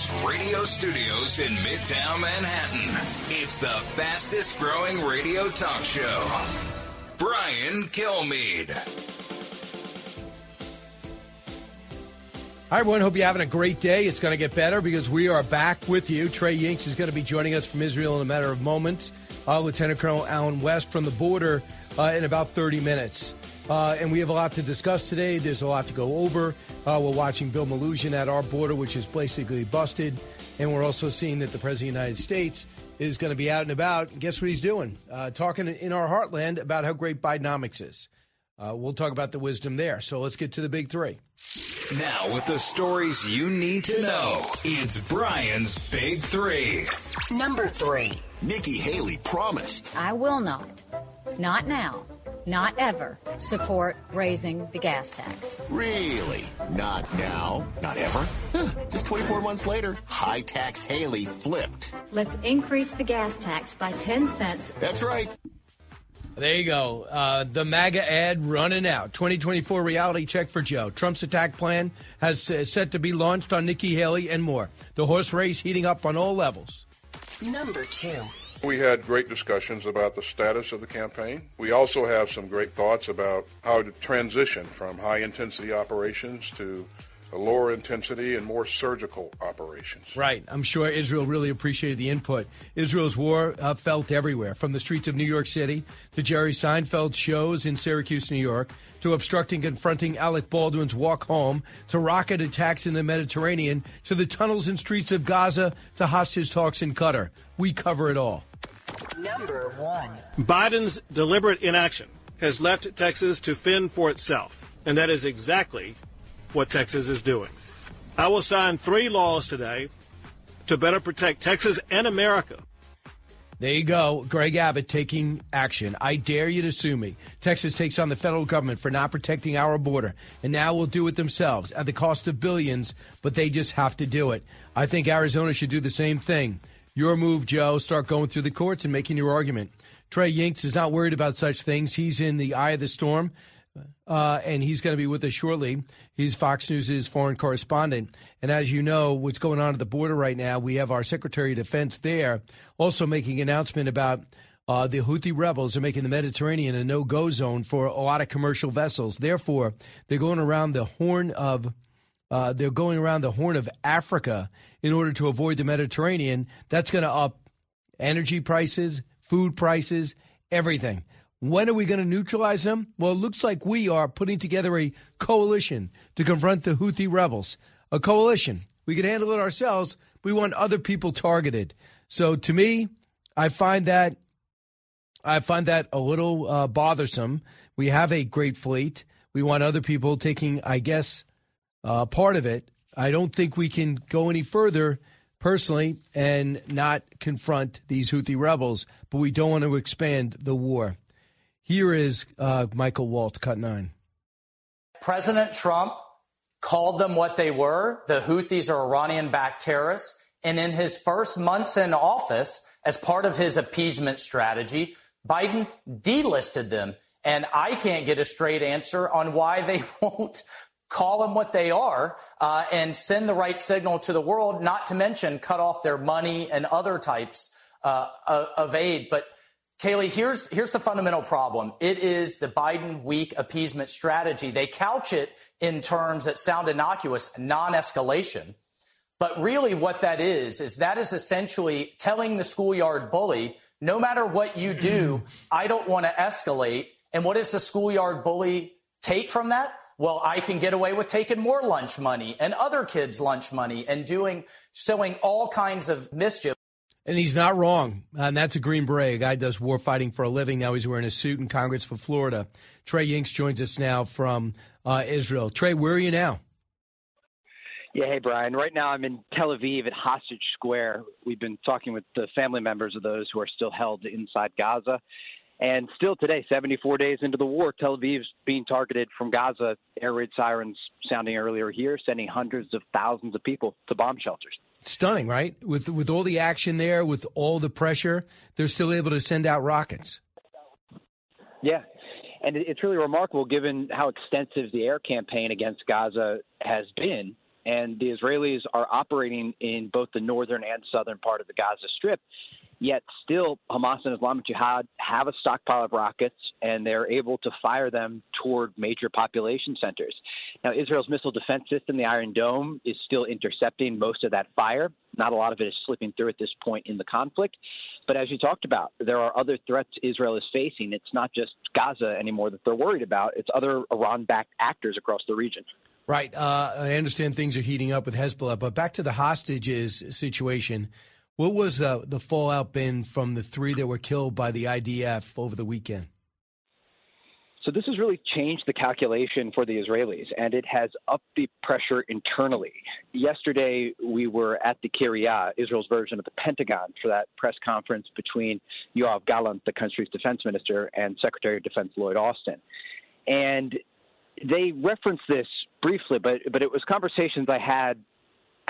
News radio studios in Midtown Manhattan, it's the fastest growing radio talk show. Brian Kilmeade. Hi, everyone. Hope you're having a great day. It's going to get better because we are back with you. Trey Yingst is going to be joining us from Israel in a matter of moments. Uh, Lieutenant Colonel Allen West from the border uh, in about 30 minutes. Uh, and we have a lot to discuss today. There's a lot to go over. Uh, we're watching Bill Melugin at our border, which is basically busted. And we're also seeing that the President of the United States is going to be out and about. And guess what he's doing? Uh, talking in our heartland about how great Bidenomics is. Uh, we'll talk about the wisdom there. So let's get to the big three. Now, with the stories you need to know, it's Brian's Big Three. Number three. Nikki Haley promised. I will not, not now, not ever, support raising the gas tax. Really? Not now? Not ever? Huh. Just 24 months later, high tax Haley flipped. Let's increase the gas tax by 10 cents. That's right. There you go. Uh, the MAGA ad running out. 2024 reality check for Joe. Trump's attack plan has uh, set to be launched on Nikki Haley and more. The horse race heating up on all levels. Number two. We had great discussions about the status of the campaign. We also have some great thoughts about how to transition from high intensity operations to lower intensity and more surgical operations. Right. I'm sure Israel really appreciated the input. Israel's war uh, felt everywhere, from the streets of New York City to Jerry Seinfeld shows in Syracuse, New York, to obstructing confronting Alec Baldwin's walk home, to rocket attacks in the Mediterranean, to the tunnels and streets of Gaza, to hostage talks in Qatar. We cover it all. Number one. Biden's deliberate inaction has left Texas to fend for itself, and that is exactly what Texas is doing. I will sign three laws today to better protect Texas and America. There you go. Greg Abbott taking action. I dare you to sue me. Texas takes on the federal government for not protecting our border, and now will do it themselves at the cost of billions, but they just have to do it. I think Arizona should do the same thing. Your move, Joe. Start going through the courts and making your argument. Trey Yingst is not worried about such things. He's in the eye of the storm uh, and he's going to be with us shortly. He's Fox News' foreign correspondent. And as you know, what's going on at the border right now, we have our Secretary of Defense there also making an announcement about uh, the Houthi rebels are making the Mediterranean a no go zone for a lot of commercial vessels. Therefore, they're going around the horn of. Uh, they're going around the Horn of Africa in order to avoid the Mediterranean. That's going to up energy prices, food prices, everything. When are we going to neutralize them? Well, it looks like we are putting together a coalition to confront the Houthi rebels. A coalition. We can handle it ourselves. We want other people targeted. So to me, I find that I find that a little uh, bothersome. We have a great fleet. We want other people taking, I guess, uh, part of it. I don't think we can go any further personally and not confront these Houthi rebels, but we don't want to expand the war. Here is uh, Michael Waltz, cut nine. President Trump called them what they were. The Houthis are Iranian backed terrorists. And in his first months in office, as part of his appeasement strategy, Biden delisted them. And I can't get a straight answer on why they won't call them what they are uh, and send the right signal to the world, not to mention cut off their money and other types uh, of aid. But Kaylee, here's, here's the fundamental problem. It is the Biden weak appeasement strategy. They couch it in terms that sound innocuous, non-escalation. But really what that is, is that is essentially telling the schoolyard bully, no matter what you do, I don't want to escalate. And what does the schoolyard bully take from that? Well, I can get away with taking more lunch money and other kids' lunch money and doing, sowing all kinds of mischief. And he's not wrong. And that's a Green Beret. A guy does war fighting for a living. Now he's wearing a suit in Congress for Florida. Trey Yingst joins us now from uh, Israel. Trey, where are you now? Yeah, hey, Brian. Right now I'm in Tel Aviv at Hostage Square. We've been talking with the family members of those who are still held inside Gaza. And still today, 74 days into the war, Tel Aviv's being targeted from Gaza. Air raid sirens sounding earlier here, sending hundreds of thousands of people to bomb shelters. Stunning, right? With with all the action there, with all the pressure, they're still able to send out rockets. Yeah, and it's really remarkable given how extensive the air campaign against Gaza has been. And the Israelis are operating in both the northern and southern part of the Gaza Strip. Yet still, Hamas and Islamic Jihad have a stockpile of rockets, and they're able to fire them toward major population centers. Now, Israel's missile defense system, the Iron Dome, is still intercepting most of that fire. Not a lot of it is slipping through at this point in the conflict. But as you talked about, there are other threats Israel is facing. It's not just Gaza anymore that they're worried about, it's other Iran backed actors across the region. Right. Uh, I understand things are heating up with Hezbollah, but back to the hostages situation. What was uh, the fallout been from the three that were killed by the IDF over the weekend? So this has really changed the calculation for the Israelis, and it has upped the pressure internally. Yesterday, we were at the Kiryat, Israel's version of the Pentagon, for that press conference between Yoav Gallant, the country's defense minister, and Secretary of Defense Lloyd Austin. And they referenced this briefly, but but it was conversations I had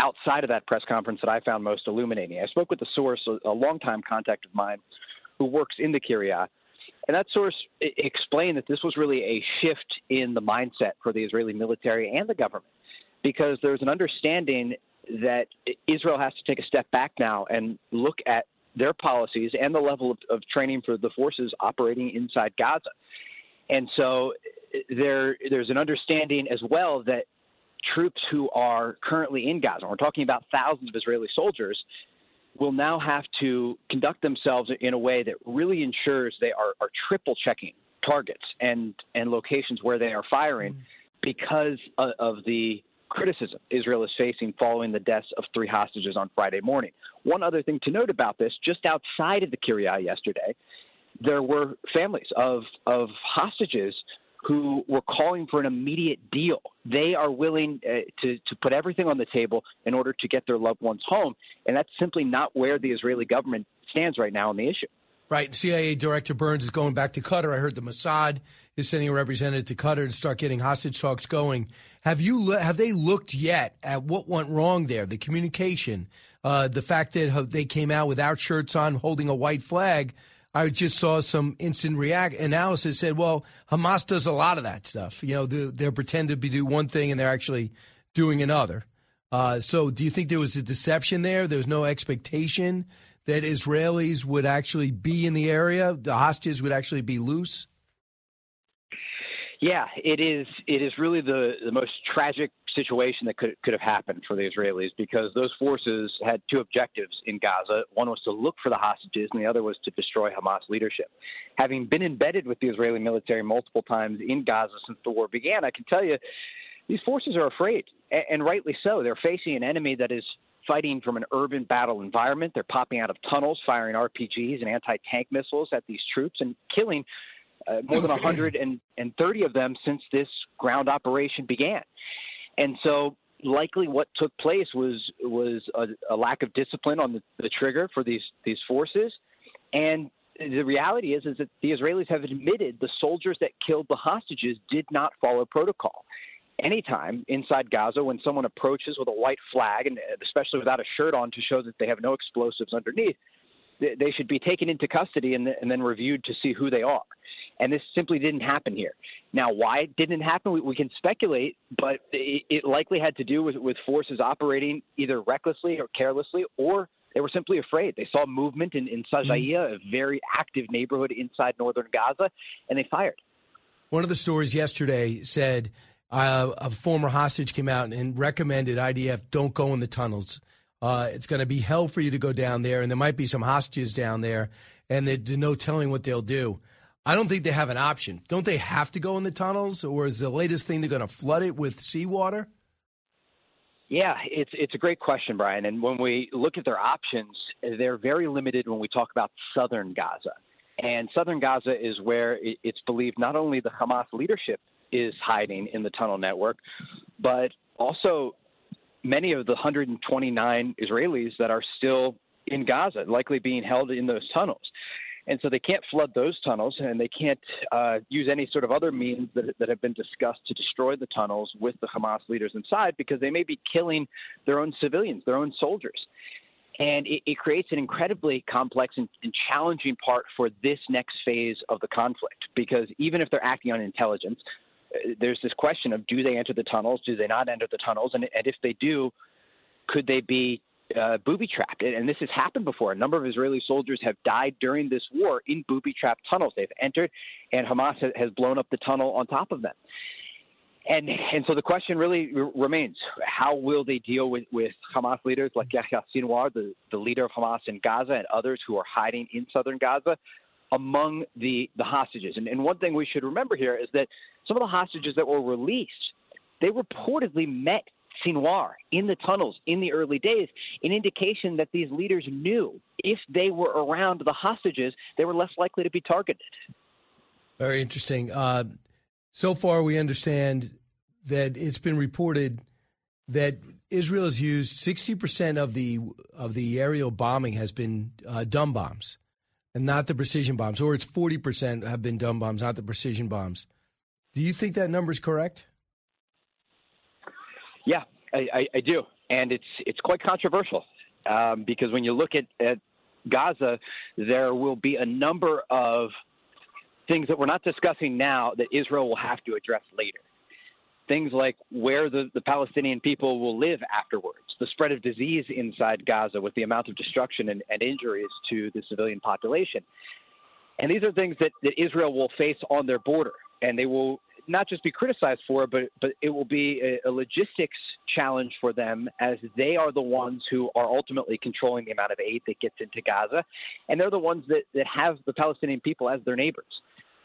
outside of that press conference that I found most illuminating. I spoke with a source, a, a longtime contact of mine, who works in the Kiryat, and that source explained that this was really a shift in the mindset for the Israeli military and the government, because there's an understanding that Israel has to take a step back now and look at their policies and the level of, of training for the forces operating inside Gaza. And so there, there's an understanding as well that troops who are currently in Gaza, we're talking about thousands of Israeli soldiers, will now have to conduct themselves in a way that really ensures they are, are triple checking targets and, and locations where they are firing mm. because of, of the criticism Israel is facing following the deaths of three hostages on Friday morning. One other thing to note about this, just outside of the Kiryat yesterday, there were families of, of hostages who were calling for an immediate deal. They are willing uh, to, to put everything on the table in order to get their loved ones home. And that's simply not where the Israeli government stands right now on the issue. Right. CIA Director Burns is going back to Qatar. I heard the Mossad is sending a representative to Qatar to start getting hostage talks going. Have you have they looked yet at what went wrong there? The communication, uh, the fact that they came out without shirts on, holding a white flag. I just saw some instant react analysis said, well, Hamas does a lot of that stuff. You know, they, they pretend to be do one thing and they're actually doing another. Uh, so, do you think there was a deception there? There was no expectation that Israelis would actually be in the area. The hostages would actually be loose. Yeah, it is. It is really the the most tragic situation that could could have happened for the Israelis because those forces had two objectives in Gaza. One was to look for the hostages, and the other was to destroy Hamas leadership. Having been embedded with the Israeli military multiple times in Gaza since the war began, I can tell you these forces are afraid, and rightly so. They're facing an enemy that is fighting from an urban battle environment. They're popping out of tunnels, firing RPGs and anti tank missiles at these troops, and killing uh, more than 130 of them since this ground operation began. And so, likely, what took place was was a, a lack of discipline on the, the trigger for these these forces, and the reality is is that the Israelis have admitted the soldiers that killed the hostages did not follow protocol. Anytime inside Gaza, when someone approaches with a white flag, and especially without a shirt on to show that they have no explosives underneath, they should be taken into custody and, and then reviewed to see who they are. And this simply didn't happen here. Now, why it didn't happen, we, we can speculate, but it, it, likely had to do with, with forces operating either recklessly or carelessly, or they were simply afraid. They saw movement in, in Sajaiya, mm-hmm. a very active neighborhood inside northern Gaza, and they fired. One of the stories yesterday said uh, a former hostage came out and recommended IDF don't go in the tunnels. Uh, it's going to be hell for you to go down there, and there might be some hostages down there, and there's no telling what they'll do. I don't think they have an option. Don't they have to go in the tunnels, or is the latest thing they're going to flood it with seawater? Yeah, it's it's a great question, Brian. And when we look at their options, they're very limited when we talk about southern Gaza. And southern Gaza is where it's believed not only the Hamas leadership is hiding in the tunnel network, but also many of the 129 Israelis that are still in Gaza, likely being held in those tunnels. And so they can't flood those tunnels, and they can't uh, use any sort of other means that, that have been discussed to destroy the tunnels with the Hamas leaders inside because they may be killing their own civilians, their own soldiers. And it, it creates an incredibly complex and, and challenging part for this next phase of the conflict because even if they're acting on intelligence, uh, there's this question of do they enter the tunnels, do they not enter the tunnels, and, and if they do, could they be uh, booby trapped. And this has happened before. A number of Israeli soldiers have died during this war in booby trapped tunnels. They've entered, and Hamas has blown up the tunnel on top of them. And and so the question really remains: How will they deal with, with Hamas leaders like Yahya Sinwar, the, the leader of Hamas in Gaza, and others who are hiding in southern Gaza, among the the hostages? And, and one thing we should remember here is that some of the hostages that were released, they reportedly met Sinwar in the tunnels in the early days, an indication that these leaders knew if they were around the hostages, they were less likely to be targeted. Very interesting. Uh, so far, we understand that it's been reported that Israel has used 60% of the of the aerial bombing has been uh, dumb bombs, and not the precision bombs, or it's 40% have been dumb bombs, not the precision bombs. Do you think that number is correct? Yeah, I, I, I do, and it's it's quite controversial um, because when you look at, at Gaza, there will be a number of things that we're not discussing now that Israel will have to address later. Things like where the, the Palestinian people will live afterwards, the spread of disease inside Gaza with the amount of destruction and, and injuries to the civilian population. And these are things that, that Israel will face on their border, and they will not just be criticized for it, but but it will be a, a, logistics challenge for them as they are the ones who are ultimately controlling the amount of aid that gets into Gaza, and they're the ones that that have the Palestinian people as their neighbors.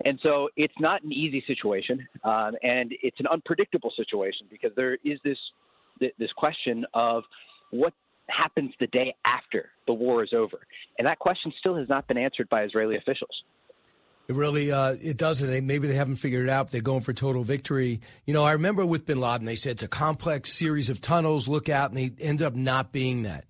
And so it's not an easy situation, um, and it's an unpredictable situation because there is this this question of what happens the day after the war is over, and that question still has not been answered by Israeli officials. It really uh, it doesn't. Maybe they haven't figured it out. They're going for total victory. You know, I remember with Bin Laden, they said it's a complex series of tunnels. Look out, and they end up not being that.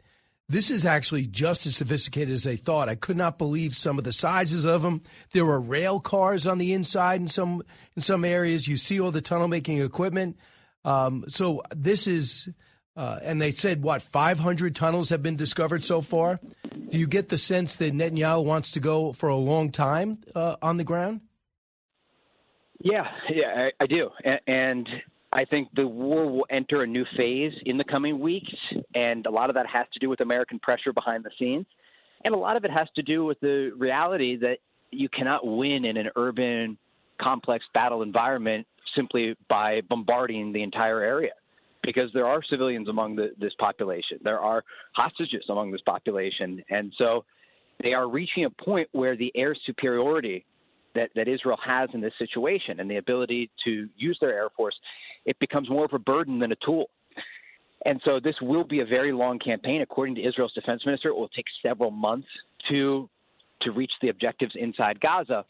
This is actually just as sophisticated as they thought. I could not believe some of the sizes of them. There were rail cars on the inside in some in some areas. You see all the tunnel making equipment. Um, so this is uh, and they said, what, 500 tunnels have been discovered so far? Do you get the sense that Netanyahu wants to go for a long time uh, on the ground? Yeah, yeah, I, I do. And, and I think the war will enter a new phase in the coming weeks. And a lot of that has to do with American pressure behind the scenes. And a lot of it has to do with the reality that you cannot win in an urban, complex battle environment simply by bombarding the entire area because there are civilians among the, this population. There are hostages among this population. And so they are reaching a point where the air superiority that, that Israel has in this situation and the ability to use their air force, it becomes more of a burden than a tool. And so this will be a very long campaign. According to Israel's defense minister, it will take several months to to reach the objectives inside Gaza.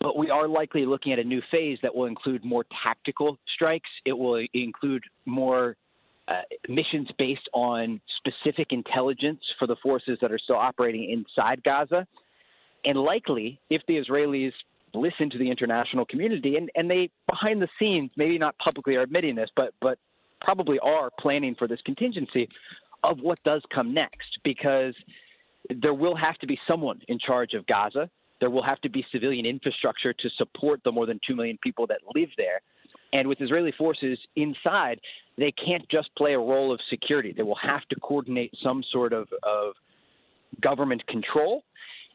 But we are likely looking at a new phase that will include more tactical strikes. It will include more uh, missions based on specific intelligence for the forces that are still operating inside Gaza. And likely, if the Israelis listen to the international community and, and they, behind the scenes, maybe not publicly are admitting this, but, but probably are planning for this contingency of what does come next, because there will have to be someone in charge of Gaza there will have to be civilian infrastructure to support the more than 2 million people that live there. And with Israeli forces inside, they can't just play a role of security. They will have to coordinate some sort of, of government control.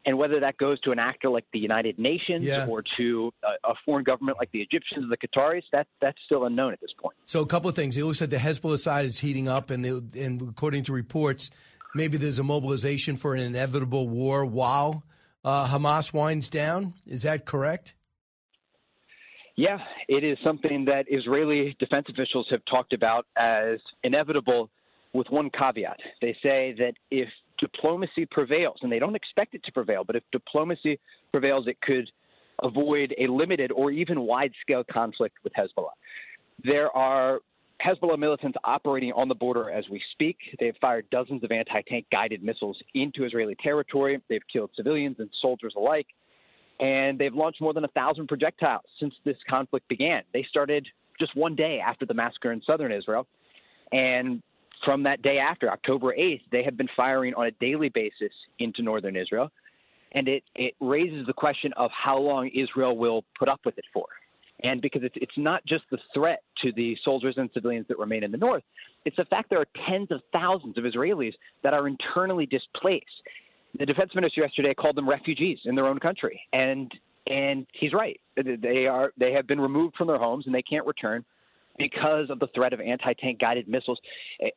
And whether that goes to an actor like the United Nations yeah. or to a, a, foreign government like the Egyptians or the Qataris, that, that's still unknown at this point. So, a couple of things. It looks like the Hezbollah side is heating up, and, they, and according to reports, maybe there's a mobilization for an inevitable war while uh, Hamas winds down. Is that correct? Yeah, it is something that Israeli defense officials have talked about as inevitable with one caveat. They say that if diplomacy prevails, and they don't expect it to prevail, but if diplomacy prevails, it could avoid a limited or even wide scale conflict with Hezbollah. There are Hezbollah militants operating on the border as we speak. They've fired dozens of anti tank guided missiles into Israeli territory. They've killed civilians and soldiers alike. And they've launched more than a thousand projectiles since this conflict began. They started just one day after the massacre in southern Israel. And from that day after, October 8th, they have been firing on a daily basis into northern Israel. And it, it raises the question of how long Israel will put up with it for. And because it's, it's not just the threat to the soldiers and civilians that remain in the north, it's the fact there are tens of thousands of Israelis that are internally displaced. The defense minister yesterday called them refugees in their own country, and and he's right. They are they have been removed from their homes and they can't return because of the threat of anti-tank guided missiles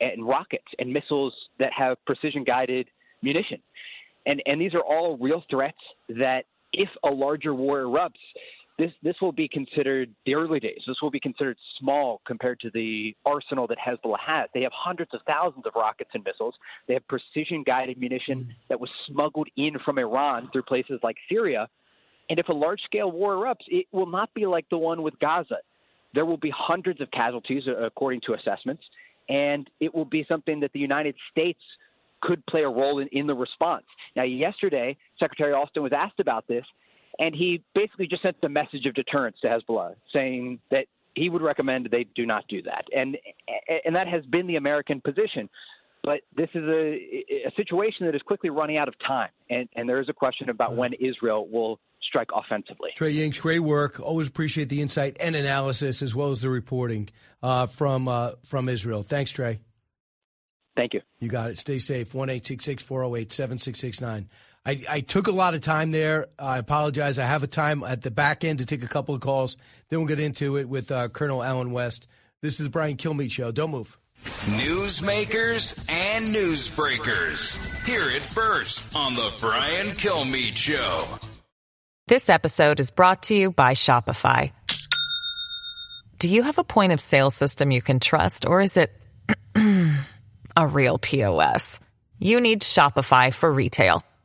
and rockets and missiles that have precision guided munition. And and these are all real threats that if a larger war erupts, this this will be considered the early days. This will be considered small compared to the arsenal that Hezbollah has. They have hundreds of thousands of rockets and missiles. They have precision guided munition mm. that was smuggled in from Iran through places like Syria. And if a large scale war erupts, it will not be like the one with Gaza. There will be hundreds of casualties, uh, according to assessments, and it will be something that the United States could play a role in, in the response. Now, yesterday, Secretary Austin was asked about this, and he basically just sent the message of deterrence to Hezbollah, saying that he would recommend they do not do that. And and that has been the American position. But this is a, a situation that is quickly running out of time, and, and there is a question about when Israel will strike offensively. Trey Yingst, great work. Always appreciate the insight and analysis as well as the reporting uh, from uh, from Israel. Thanks, Trey. Thank you. You got it. Stay safe. One eight six six four zero oh eight seven six six nine. I, I took a lot of time there. I apologize. I have a time at the back end to take a couple of calls. Then we'll get into it with uh, Colonel Allen West. This is the Brian Kilmeade Show. Don't move. Newsmakers and newsbreakers. Hear it first on the Brian Kilmeade Show. This episode is brought to you by Shopify. Do you have a point of sale system you can trust, or is it a real POS? You need Shopify for retail.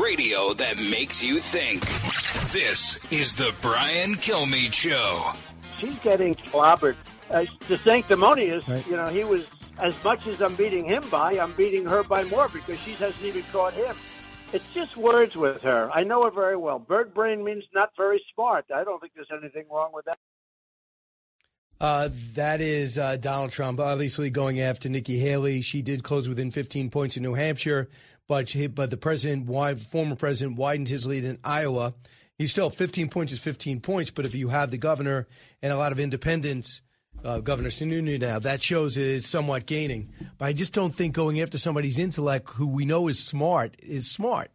Radio that makes you think. This is the Brian Kilmeade Show. She's getting clobbered. Uh, the sanctimonious, right. you know, he was, as much as I'm beating him by, I'm beating her by more because she hasn't even caught him. It's just words with her. I know her very well. Bird brain means not very smart. I don't think there's anything wrong with that. Uh, that is uh, Donald Trump, obviously going after Nikki Haley. She did close within 15 points in New Hampshire but but the president, former president, widened his lead in Iowa. He's still 15 points is 15 points, but if you have the governor and a lot of independents, uh, Governor Sununu now, that shows it's somewhat gaining. But I just don't think going after somebody's intellect, who we know is smart, is smart.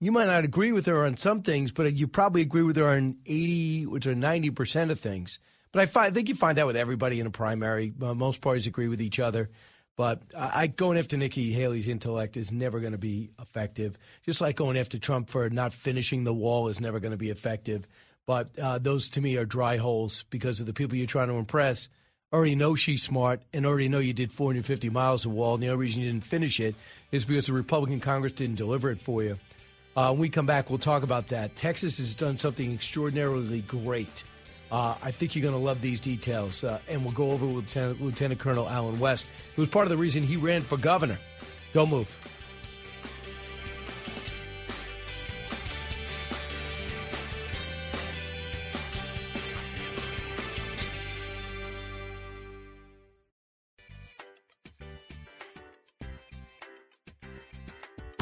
You might not agree with her on some things, but you probably agree with her on 80 or 90 percent of things. But I, find, I think you find that with everybody in a primary. Uh, most parties agree with each other. But I going after Nikki Haley's intellect is never going to be effective. Just like going after Trump for not finishing the wall is never going to be effective. But uh, those to me are dry holes because of the people you're trying to impress already know she's smart and already know you did 450 miles of wall. And the only reason you didn't finish it is because the Republican Congress didn't deliver it for you. Uh, when we come back, we'll talk about that. Texas has done something extraordinarily great uh, I think you're going to love these details, uh, and we'll go over with Lieutenant, Lieutenant Colonel Allen West, who was part of the reason he ran for governor. Don't move.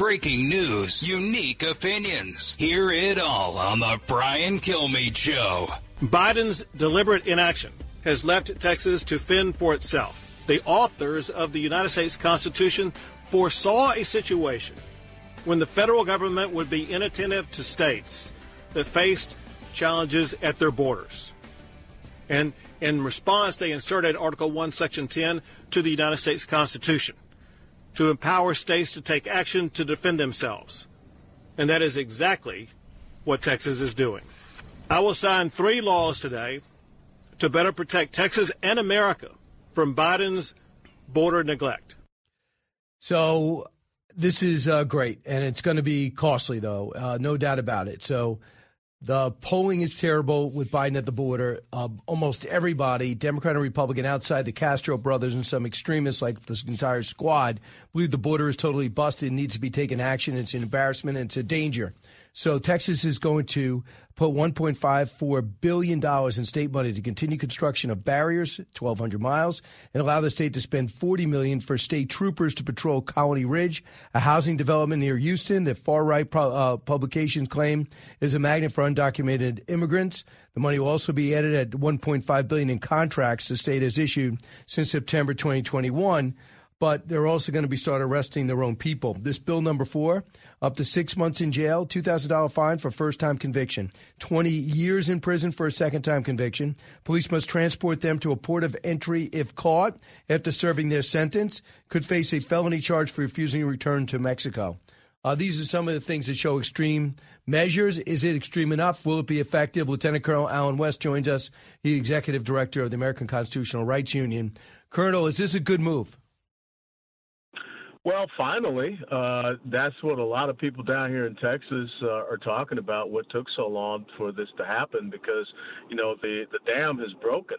breaking news, unique opinions. Hear it all on The Brian Kilmeade Show. Biden's deliberate inaction has left Texas to fend for itself. The authors of the United States Constitution foresaw a situation when the federal government would be inattentive to states that faced challenges at their borders. And in response, they inserted Article 1, Section 10 to the United States Constitution to empower states to take action to defend themselves. And that is exactly what Texas is doing. I will sign three laws today to better protect Texas and America from Biden's border neglect. So this is uh, great, and it's going to be costly, though, uh, no doubt about it. So the polling is terrible with Biden at the border. Uh, almost everybody, Democrat and Republican, outside the Castro brothers and some extremists like this entire squad, believe the border is totally busted and needs to be taken action. It's an embarrassment and it's a danger. So Texas is going to put 1.54 billion dollars in state money to continue construction of barriers, 1,200 miles, and allow the state to spend 40 million for state troopers to patrol Colony Ridge, a housing development near Houston that far-right uh, publications claim is a magnet for undocumented immigrants. The money will also be added at 1.5 billion in contracts the state has issued since September 2021 but they're also going to be start arresting their own people. This bill number four, up to six months in jail, $2,000 fine for first time conviction, 20 years in prison for a second time conviction. Police must transport them to a port of entry if caught after serving their sentence, could face a felony charge for refusing to return to Mexico. Uh, these are some of the things that show extreme measures. Is it extreme enough? Will it be effective? Lieutenant Colonel Allen West joins us, the executive director of the American Constitutional Rights Union. Colonel, is this a good move? Well, finally, uh, that's what a lot of people down here in Texas uh, are talking about. What took so long for this to happen? Because you know the the dam has broken.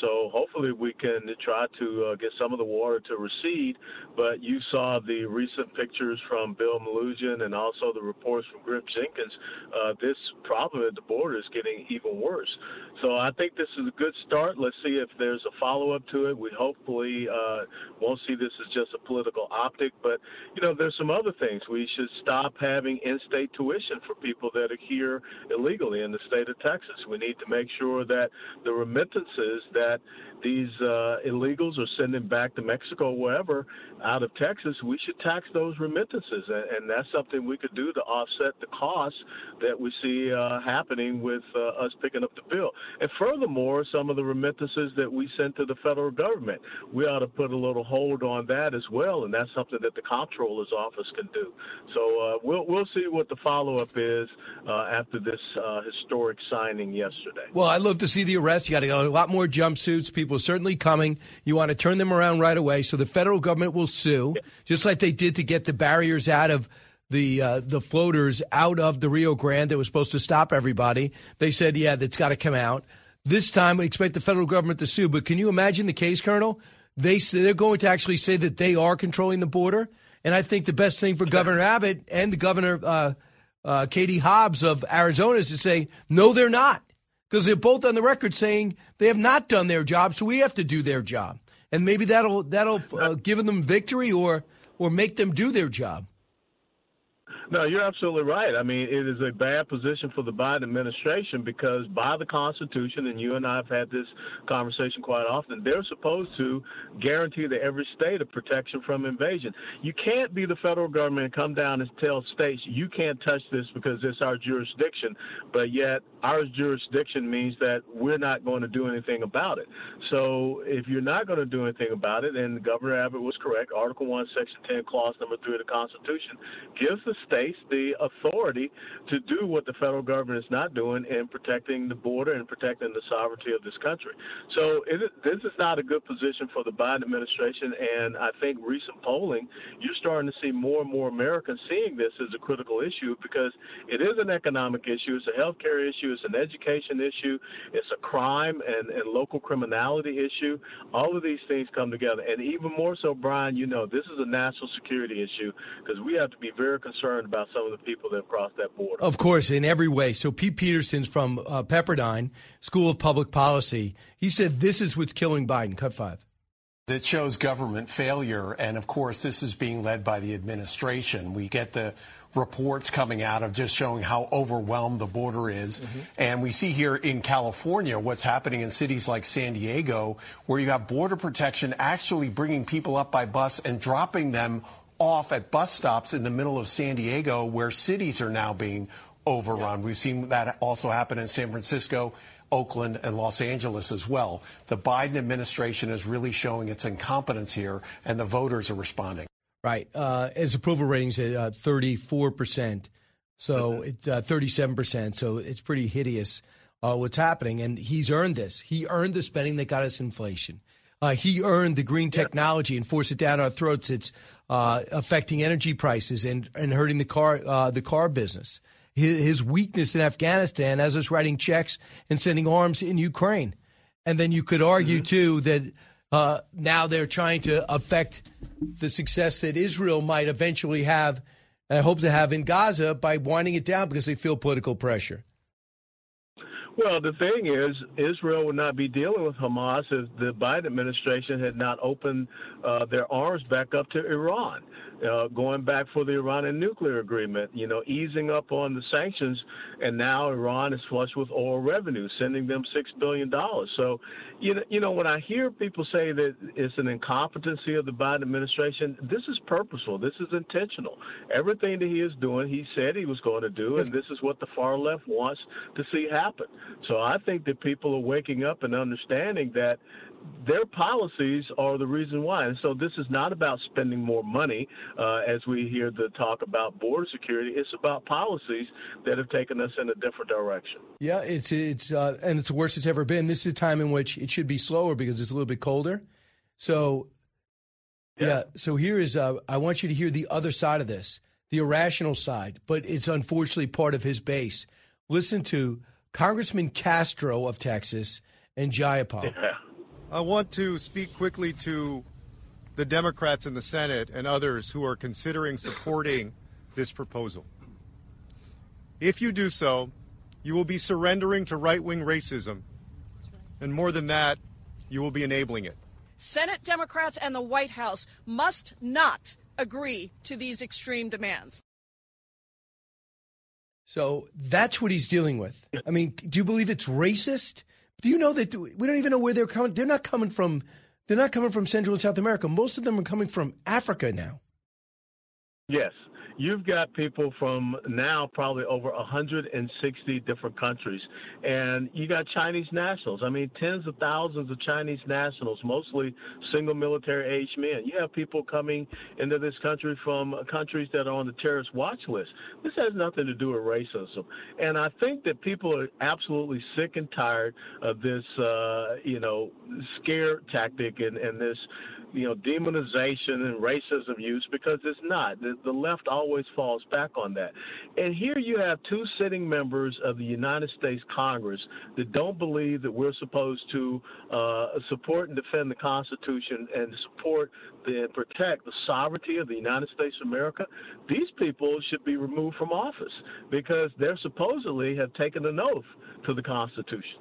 So hopefully we can try to uh, get some of the water to recede. But you saw the recent pictures from Bill Melugin and also the reports from Griff Jenkins. Uh, this problem at the border is getting even worse. So I think this is a good start. Let's see if there's a follow up to it. We hopefully uh, won't see this as just a political optic but you know, there's some other things. We should stop having in-state tuition for people that are here illegally in the state of Texas. We need to make sure that the remittances that these uh, illegals are sending back to Mexico, wherever, out of Texas, we should tax those remittances, and, and that's something we could do to offset the costs that we see uh, happening with uh, us picking up the bill. And furthermore, some of the remittances that we send to the federal government, we ought to put a little hold on that as well, and that's something that the comptroller's office can do. So uh, we'll we'll see what the follow up is uh, after this uh, historic signing yesterday. Well, I'd love to see the arrest. You got a lot more jumpsuits. People are certainly coming. You want to turn them around right away, so the federal government will sue, just like they did to get the barriers out of the uh, the floaters out of the Rio Grande that was supposed to stop everybody. They said, yeah, that's got to come out. This time, we expect the federal government to sue. But can you imagine the case, Colonel? They they're going to actually say that they are controlling the border. And I think the best thing for Governor Abbott and the Governor uh, uh, Katie Hobbs of Arizona is to say, no, they're not. Because they're both on the record saying they have not done their job, so we have to do their job. And maybe that'll that'll uh, give them victory or or make them do their job. No, you're absolutely right. I mean, it is a bad position for the Biden administration because by the Constitution, and you and I have had this conversation quite often, they're supposed to guarantee to every state a protection from invasion. You can't be the federal government and come down and tell states you can't touch this because it's our jurisdiction, but yet our jurisdiction means that we're not going to do anything about it. So if you're not going to do anything about it, and Governor Abbott was correct, Article 1, Section 10, Clause number 3 of the Constitution gives the state states the authority to do what the federal government is not doing in protecting the border and protecting the sovereignty of this country. So it, this is not a good position for the Biden administration, and I think recent polling, you're starting to see more and more Americans seeing this as a critical issue because it is an economic issue, it's a health care issue, it's an education issue, it's a crime and, and local criminality issue. All of these things come together, and even more so, Brian, you know, this is a national security issue because we have to be very concerned about some of the people that have crossed that border. Of course, in every way. So Pete Peterson's from uh, Pepperdine School of Public Policy. He said this is what's killing Biden. Cut five. It shows government failure, and of course, this is being led by the administration. We get the reports coming out of just showing how overwhelmed the border is. Mm-hmm. And we see here in California what's happening in cities like San Diego, where you have border protection actually bringing people up by bus and dropping them off at bus stops in the middle of San Diego, where cities are now being overrun. Yeah. We've seen that also happen in San Francisco. Oakland and Los Angeles as well. The Biden administration is really showing its incompetence here, and the voters are responding. Right. Uh, his approval ratings at uh, 34%. So mm-hmm. it's uh, 37%. So it's pretty hideous uh, what's happening. And he's earned this. He earned the spending that got us inflation. Uh, he earned the green technology and forced it down our throats. It's uh, affecting energy prices and, and hurting the car the car business. His, his weakness in Afghanistan has us writing checks and sending arms in Ukraine. And then you could argue, mm-hmm. too, that uh, now they're trying to affect the success that Israel might eventually have, I hope to have in Gaza by winding it down because they feel political pressure. Well, the thing is, Israel would not be dealing with Hamas if the Biden administration had not opened uh, their arms back up to Iran uh, going back for the Iranian nuclear agreement, you know, easing up on the sanctions, and now Iran is flush with oil revenue, sending them six billion dollars. So, you know, you know, when I hear people say that it's an incompetency of the Biden administration, this is purposeful. This is intentional. Everything that he is doing, he said he was going to do, and this is what the far left wants to see happen. So I think that people are waking up and understanding that their policies are the reason why. And so this is not about spending more money, uh, as we hear the talk about border security. It's about policies that have taken us in a different direction. Yeah, it's it's uh, and it's the worst it's ever been. This is a time in which it should be slower because it's a little bit colder. So, yeah. yeah so here is uh, I want you to hear the other side of this, the irrational side, but it's unfortunately part of his base. Listen to Congressman Castro of Texas and Jayapal. Yeah. I want to speak quickly to the Democrats in the Senate and others who are considering supporting this proposal. If you do so, you will be surrendering to right wing racism. And more than that, you will be enabling it. Senate Democrats and the White House must not agree to these extreme demands. So that's what he's dealing with. I mean, do you believe it's racist? Do you know that we don't even know where they're coming? They're not coming from. They're not coming from Central and South America. Most of them are coming from Africa now. Yes, you've got people from now probably over 160 different countries, and you got Chinese nationals. I mean, tens of thousands of Chinese nationals, mostly single military age men. You have people coming into this country from countries that are on the terrorist watch list. This has nothing to do with racism, and I think that people are absolutely sick and tired of this, uh, you know, scare tactic and, and this you know, demonization and racism use because it's not. The, the left always falls back on that. And here you have two sitting members of the United States Congress that don't believe that we're supposed to uh, support and defend the Constitution and support and protect the sovereignty of the United States of America. These people should be removed from office because they're supposedly have taken an oath to the Constitution.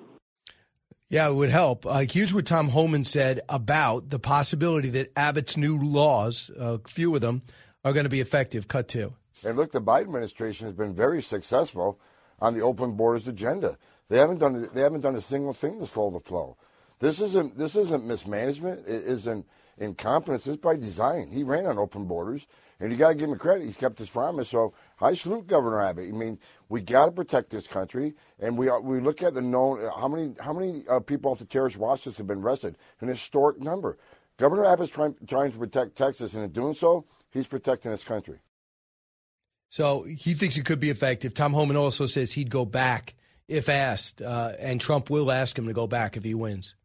Yeah, it would help. Uh, here's what Tom Homan said about the possibility that Abbott's new laws, a uh, few of them, are going to be effective. Cut two. And look, the Biden administration has been very successful on the open borders agenda. They haven't done they haven't done a single thing to slow the flow. This isn't this isn't mismanagement. It isn't incompetence. It's by design. He ran on open borders, and you got to give him credit. He's kept his promise. So I salute Governor Abbott. I mean, we got to protect this country, and we we look at the known how many how many uh, people off the terrorist watch list have been arrested, an historic number. Governor Abbott's trying trying to protect Texas, and in doing so, he's protecting his country. So he thinks it could be effective. Tom Homan also says he'd go back if asked, uh, and Trump will ask him to go back if he wins.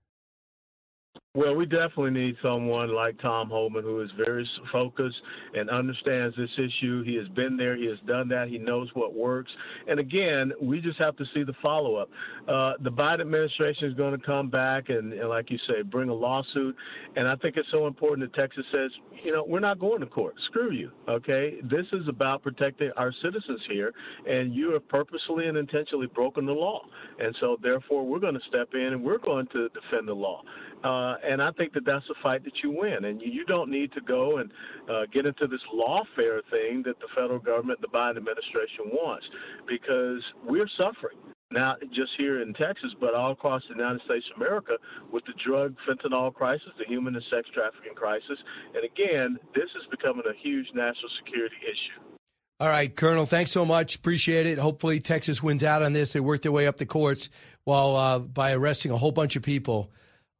Well, we definitely need someone like Tom Homan who is very focused and understands this issue. He has been there, he has done that, he knows what works. And again, we just have to see the follow up. Uh, the Biden administration is going to come back and, and, like you say, bring a lawsuit. And I think it's so important that Texas says, you know, we're not going to court. Screw you. Okay? This is about protecting our citizens here, and you have purposely and intentionally broken the law. And so, therefore, we're going to step in and we're going to defend the law. Uh, and I think that that's a fight that you win. And you, you don't need to go and uh, get into this lawfare thing that the federal government, the Biden administration wants, because we're suffering not just here in Texas, but all across the United States of America with the drug fentanyl crisis, the human and sex trafficking crisis. And again, this is becoming a huge national security issue. All right, Colonel, thanks so much. Appreciate it. Hopefully, Texas wins out on this. They work their way up the courts while uh, by arresting a whole bunch of people.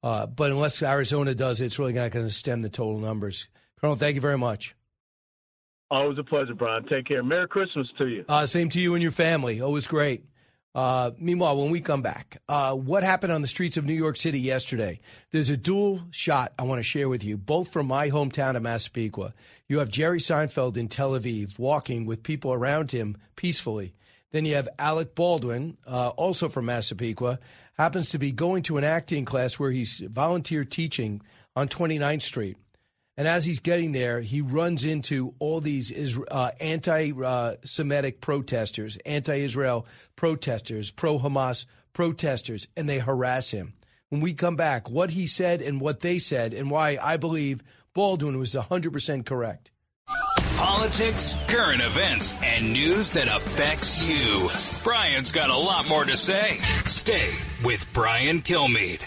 Uh, but unless Arizona does it's really not going to stem the total numbers. Colonel, thank you very much. Always a pleasure, Brian. Take care. Merry Christmas to you. Uh, same to you and your family. Always great. Uh, meanwhile, when we come back, uh, what happened on the streets of New York City yesterday? There's a dual shot I want to share with you, both from my hometown of Massapequa. You have Jerry Seinfeld in Tel Aviv walking with people around him peacefully. Then you have Alec Baldwin, uh, also from Massapequa, happens to be going to an acting class where he's volunteer teaching on 29th Street. And as he's getting there, he runs into all these uh, anti Semitic protesters, anti Israel protesters, pro Hamas protesters, and they harass him. When we come back, what he said and what they said, and why I believe Baldwin was 100% correct. Politics, current events, and news that affects you. Brian's got a lot more to say. Stay with Brian Kilmeade.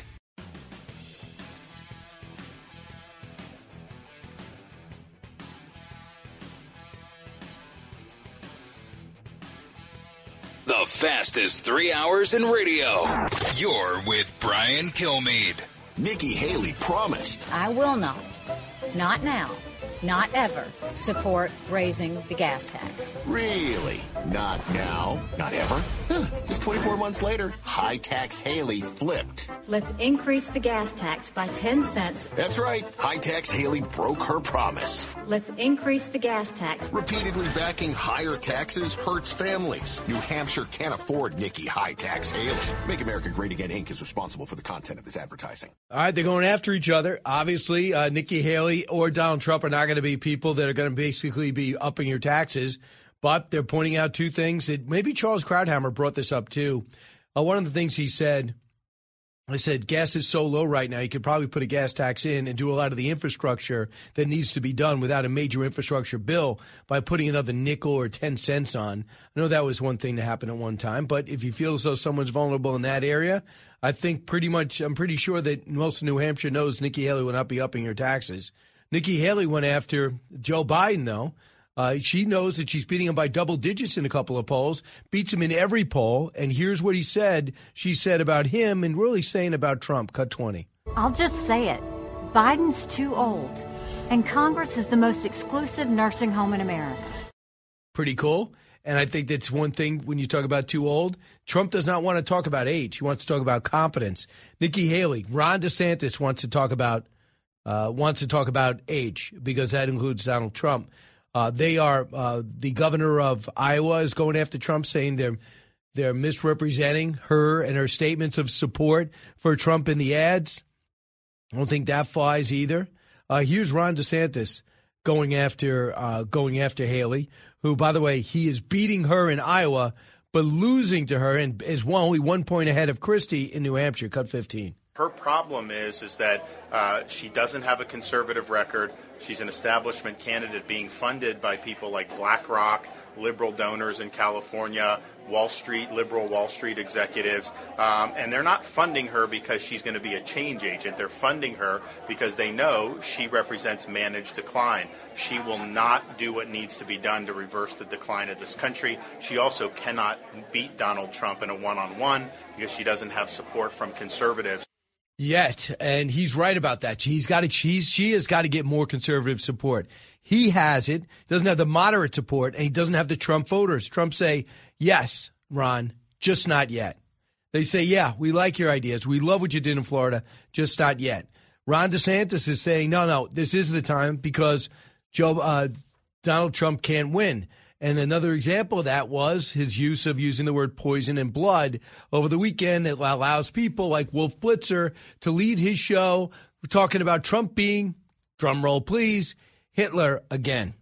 The fastest three hours in radio. You're with Brian Kilmeade. Nikki Haley promised. I will not, not now, not ever, support raising the gas tax. Really? Not now? Not ever? Huh. Just 24 months later, high tax Haley flipped. Let's increase the gas tax by 10 cents. That's right. High tax Haley broke her promise. Let's increase the gas tax. Repeatedly backing higher taxes hurts families. New Hampshire can't afford Nikki High Tax Haley. Make America Great Again Inc. is responsible for the content of this advertising. All right, they're going after each other. Obviously, uh, Nikki Haley or Donald Trump are not going to be people that are going to basically be upping your taxes. But they're pointing out two things that maybe Charles Krauthammer brought this up too. Uh, one of the things he said, I said, gas is so low right now, you could probably put a gas tax in and do a lot of the infrastructure that needs to be done without a major infrastructure bill by putting another nickel or 10 cents on. I know that was one thing to happen at one time, but if you feel as though someone's vulnerable in that area, I think pretty much, I'm pretty sure that most of New Hampshire knows Nikki Haley will not be upping your taxes. Nikki Haley went after Joe Biden, though. Uh, she knows that she's beating him by double digits in a couple of polls, beats him in every poll. And here's what he said. She said about him and really saying about Trump. Cut 20. I'll just say it Biden's too old, and Congress is the most exclusive nursing home in America. Pretty cool. And I think that's one thing when you talk about too old. Trump does not want to talk about age. He wants to talk about competence. Nikki Haley, Ron DeSantis wants to talk about uh, wants to talk about age because that includes Donald Trump. Uh, they are uh, the governor of Iowa is going after Trump, saying they're they're misrepresenting her and her statements of support for Trump in the ads. I don't think that flies either. Uh, here's Ron DeSantis going after uh, going after Haley, who, by the way, he is beating her in Iowa, but losing to her and is only one point ahead of Christie in New Hampshire. Cut 15. Her problem is is that uh, she doesn't have a conservative record. She's an establishment candidate being funded by people like BlackRock, liberal donors in California, Wall Street, liberal Wall Street executives, um, and they're not funding her because she's going to be a change agent. They're funding her because they know she represents managed decline. She will not do what needs to be done to reverse the decline of this country. She also cannot beat Donald Trump in a one on one because she doesn't have support from conservatives yet, and he's right about that. He's got to. She's, she has got to get more conservative support. He has it. Doesn't have the moderate support, and he doesn't have the Trump voters. Trump say yes, Ron, just not yet. They say, yeah, we like your ideas. We love what you did in Florida, just not yet. Ron DeSantis is saying, no, no, this is the time because Joe uh, Donald Trump can't win. And another example of that was his use of using the word poison and blood over the weekend that allows people like Wolf Blitzer to lead his show talking about Trump being, drumroll please, Hitler again.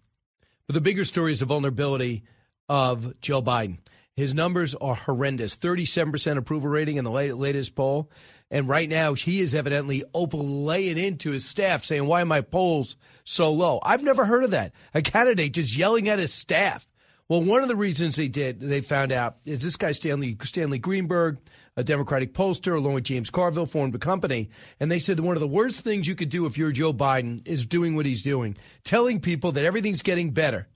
But the bigger story is the vulnerability of Joe Biden. His numbers are horrendous 37% approval rating in the latest poll. And right now, he is evidently open laying into his staff saying, Why are my polls so low? I've never heard of that. A candidate just yelling at his staff. Well, one of the reasons they did, they found out, is this guy, Stanley, Stanley Greenberg, a Democratic pollster, along with James Carville, formed a company. And they said that one of the worst things you could do if you're Joe Biden is doing what he's doing, telling people that everything's getting better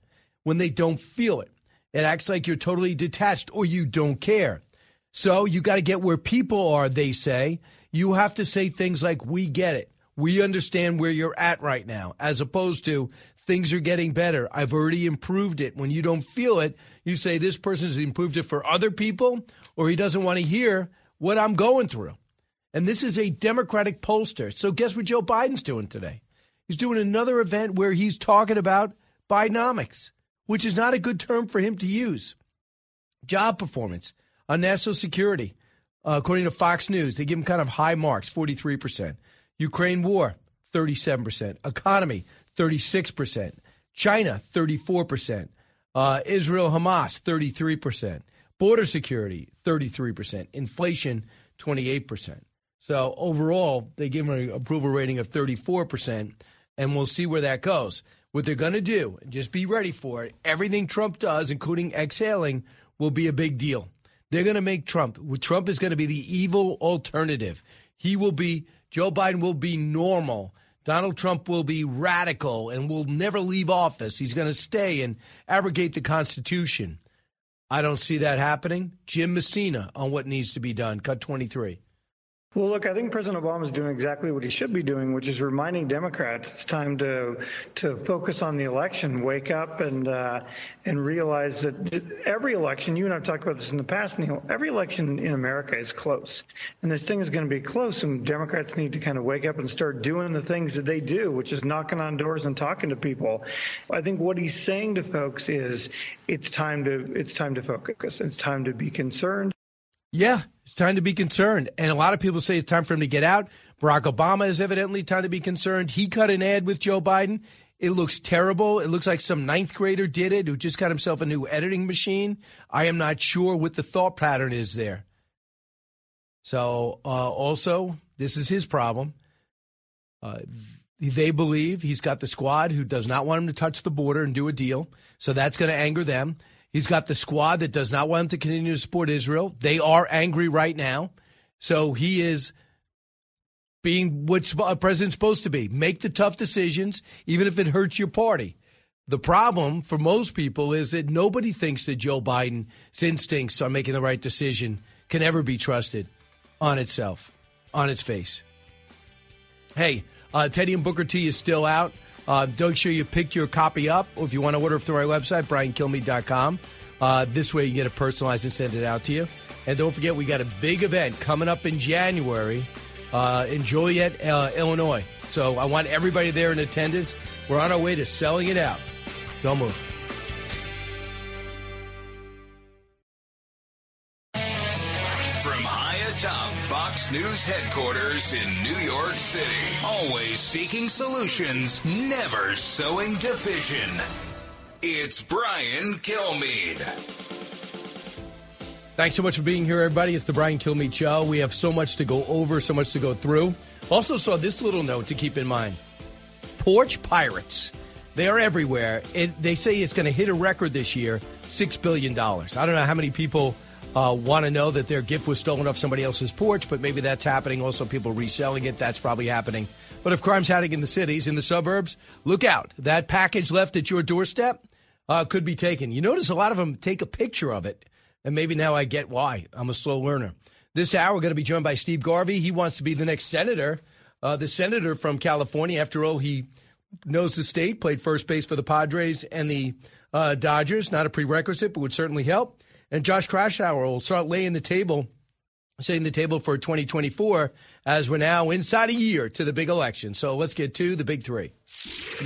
when they don't feel it. It acts like you're totally detached or you don't care. So you got to get where people are, they say. You have to say things like, we get it. We understand where you're at right now, as opposed to things are getting better. I've already improved it. When you don't feel it, you say this person's improved it for other people, or he doesn't want to hear what I'm going through. And this is a Democratic pollster. So guess what Joe Biden's doing today? He's doing another event where he's talking about Bidenomics, which is not a good term for him to use. Job performance on national security. Uh, according to Fox News, they give him kind of high marks 43%. Ukraine war, 37%. Economy, 36%. China, 34%. Uh, Israel Hamas, 33%. Border security, 33%. Inflation, 28%. So overall, they give him an approval rating of 34%, and we'll see where that goes. What they're going to do, just be ready for it, everything Trump does, including exhaling, will be a big deal. They're going to make Trump. Trump is going to be the evil alternative. He will be, Joe Biden will be normal. Donald Trump will be radical and will never leave office. He's going to stay and abrogate the Constitution. I don't see that happening. Jim Messina on what needs to be done. Cut 23. Well, look, I think President Obama is doing exactly what he should be doing, which is reminding Democrats it's time to to focus on the election, wake up, and uh, and realize that every election. You and I've talked about this in the past, Neil. Every election in America is close, and this thing is going to be close. And Democrats need to kind of wake up and start doing the things that they do, which is knocking on doors and talking to people. I think what he's saying to folks is it's time to it's time to focus. It's time to be concerned. Yeah, it's time to be concerned. And a lot of people say it's time for him to get out. Barack Obama is evidently time to be concerned. He cut an ad with Joe Biden. It looks terrible. It looks like some ninth grader did it who just got himself a new editing machine. I am not sure what the thought pattern is there. So, uh, also, this is his problem. Uh, they believe he's got the squad who does not want him to touch the border and do a deal. So that's going to anger them. He's got the squad that does not want him to continue to support Israel. They are angry right now. So he is being what a president's supposed to be make the tough decisions, even if it hurts your party. The problem for most people is that nobody thinks that Joe Biden's instincts on making the right decision can ever be trusted on itself, on its face. Hey, uh, Teddy and Booker T is still out. Uh, make sure you pick your copy up. Or if you want to order through our website, briankilmeade.com. Uh, this way you get it personalized and send it out to you. And don't forget, we got a big event coming up in January uh, in Joliet, uh, Illinois. So I want everybody there in attendance. We're on our way to selling it out. Don't move. News headquarters in New York City. Always seeking solutions, never sowing division. It's Brian Kilmeade. Thanks so much for being here, everybody. It's the Brian Kilmeade Show. We have so much to go over, so much to go through. Also, saw this little note to keep in mind porch pirates. They are everywhere. It, they say it's going to hit a record this year $6 billion. I don't know how many people uh, want to know that their gift was stolen off somebody else's porch, but maybe that's happening. Also, people reselling it, that's probably happening. But if crime's happening in the cities, in the suburbs, look out. That package left at your doorstep uh, could be taken. You notice a lot of them take a picture of it, and maybe now I get why. I'm a slow learner. This hour, we're going to be joined by Steve Garvey. He wants to be the next senator, uh, the senator from California. After all, he knows the state, played first base for the Padres and the uh, Dodgers. Not a prerequisite, but would certainly help. And Josh Kraushaar will start laying the table, setting the table for 2024 as we're now inside a year to the big election. So let's get to the big three.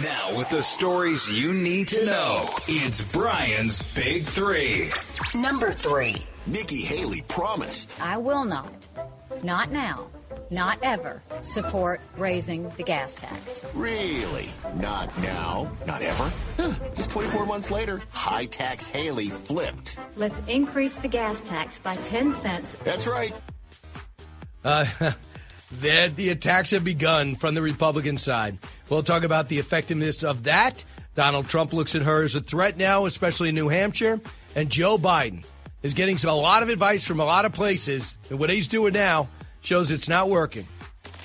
Now, with the stories you need to know, it's Brian's Big Three. Number three. Nikki Haley promised. I will not. Not now. Not ever, support raising the gas tax. Really? Not now? Not ever? Huh, Just 24 months later, high tax Haley flipped. Let's increase the gas tax by 10 cents. That's right. Uh, the, the attacks have begun from the Republican side. We'll talk about the effectiveness of that. Donald Trump looks at her as a threat now, especially in New Hampshire. And Joe Biden is getting a lot of advice from a lot of places. And what he's doing now shows it's not working.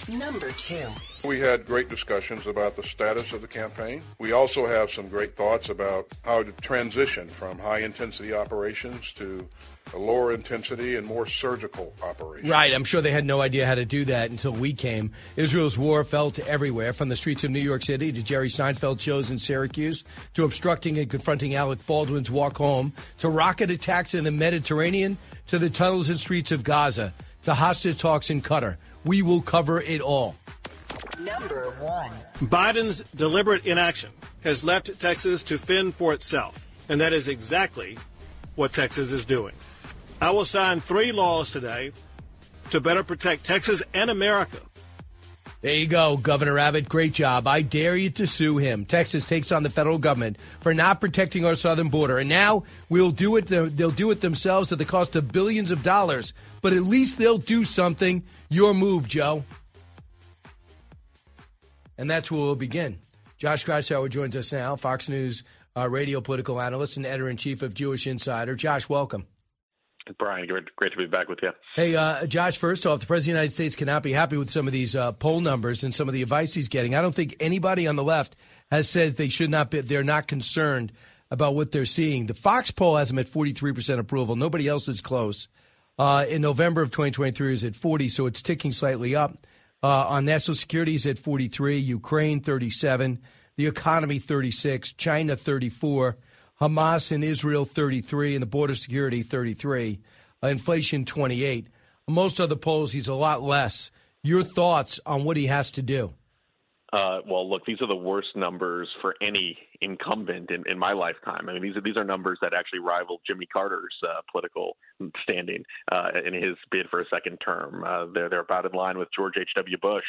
Number two. We had great discussions about the status of the campaign. We also have some great thoughts about how to transition from high intensity operations to a lower intensity and more surgical operations. Right. I'm sure they had no idea how to do that until we came. Israel's war felt everywhere, from the streets of New York City to Jerry Seinfeld shows in Syracuse to obstructing and confronting Alec Baldwin's walk home to rocket attacks in the Mediterranean to the tunnels and streets of Gaza to hostage talks in Qatar. We will cover it all. Number one. Biden's deliberate inaction has left Texas to fend for itself, and that is exactly what Texas is doing. I will sign three laws today to better protect Texas and America. There you go, Governor Abbott. Great job. I dare you to sue him. Texas takes on the federal government for not protecting our southern border, and now we'll do it. They'll do it themselves at the cost of billions of dollars. But at least they'll do something. Your move, Joe. And that's where we'll begin. Josh Kraushaar joins us now, Fox News uh, radio political analyst and editor in chief of Jewish Insider. Josh, welcome. Brian, great, great to be back with you. Hey, uh, Josh, first off, the President of the United States cannot be happy with some of these uh, poll numbers and some of the advice he's getting. I don't think anybody on the left has said they should not be, they're not concerned about what they're seeing. The Fox poll has him at 43% approval. Nobody else is close. Uh, in November of 2023 is at 40, so it's ticking slightly up. Uh, on national security is at 43, Ukraine 37, the economy 36, China 34, Hamas in Israel 33, and the border security 33, uh, inflation 28. Most other polls, he's a lot less. Your thoughts on what he has to do? Uh, well, look, these are the worst numbers for any incumbent in, in my lifetime. I mean, these are these are numbers that actually rival Jimmy Carter's uh, political standing uh, in his bid for a second term. Uh, they're they're about in line with George H. W. Bush